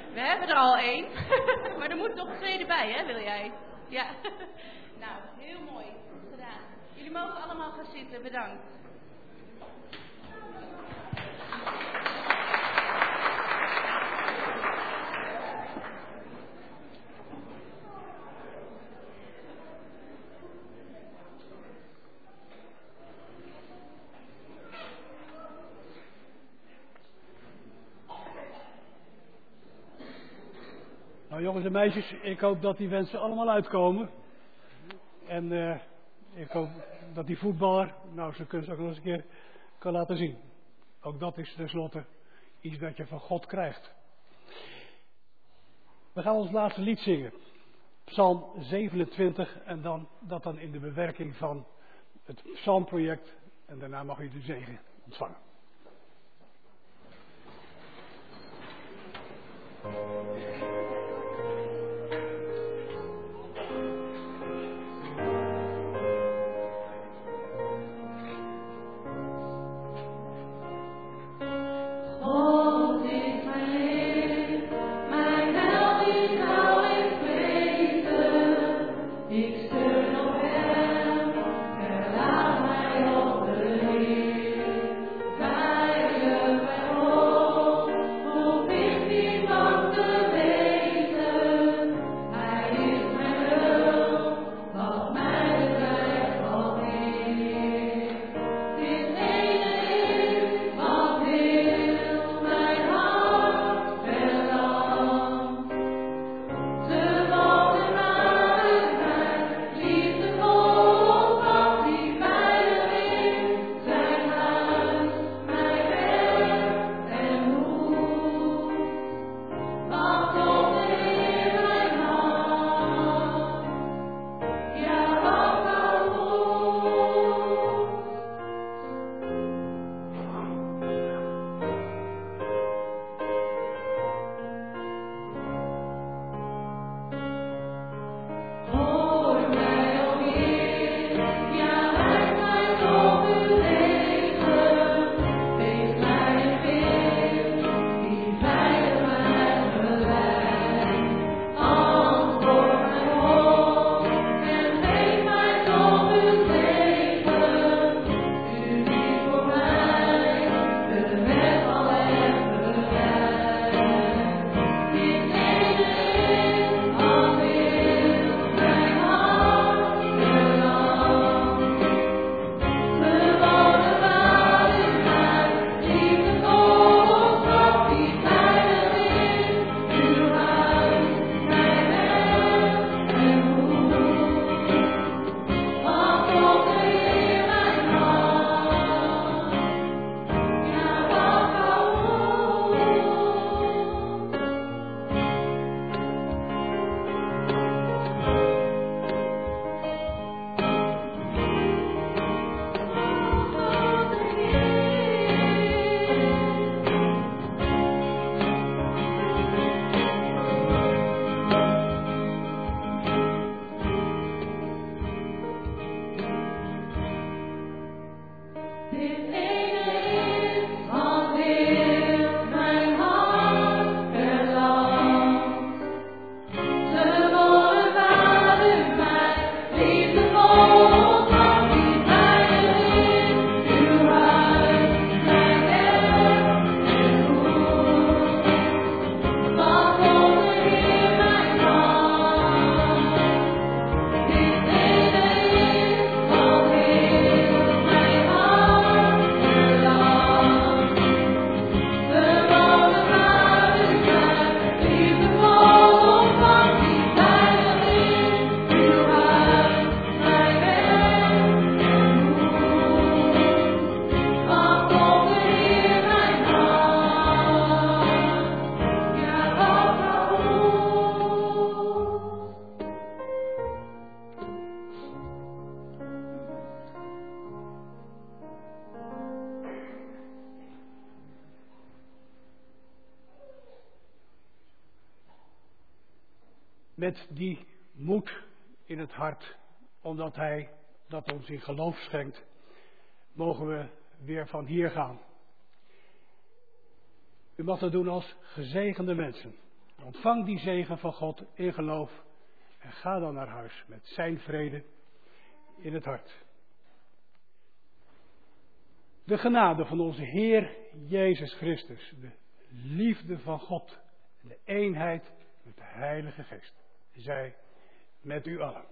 [LAUGHS] We hebben er al één. [LAUGHS] maar er moet nog een tweede bij, hè, wil jij? Ja. [LAUGHS] nou, heel mooi. Goed gedaan. Jullie mogen allemaal gaan zitten. Bedankt. Meisjes, ik hoop dat die wensen allemaal uitkomen. En uh, ik hoop dat die voetballer nou zijn kunst ook nog eens een keer kan laten zien. Ook dat is tenslotte iets dat je van God krijgt. We gaan ons laatste lied zingen. Psalm 27 en dan dat dan in de bewerking van het psalmproject. En daarna mag u de zegen ontvangen. the hart, omdat Hij dat ons in geloof schenkt, mogen we weer van hier gaan. U mag dat doen als gezegende mensen. Ontvang die zegen van God in geloof en ga dan naar huis met zijn vrede in het hart. De genade van onze Heer Jezus Christus, de liefde van God en de eenheid met de Heilige Geest, zij met u allen.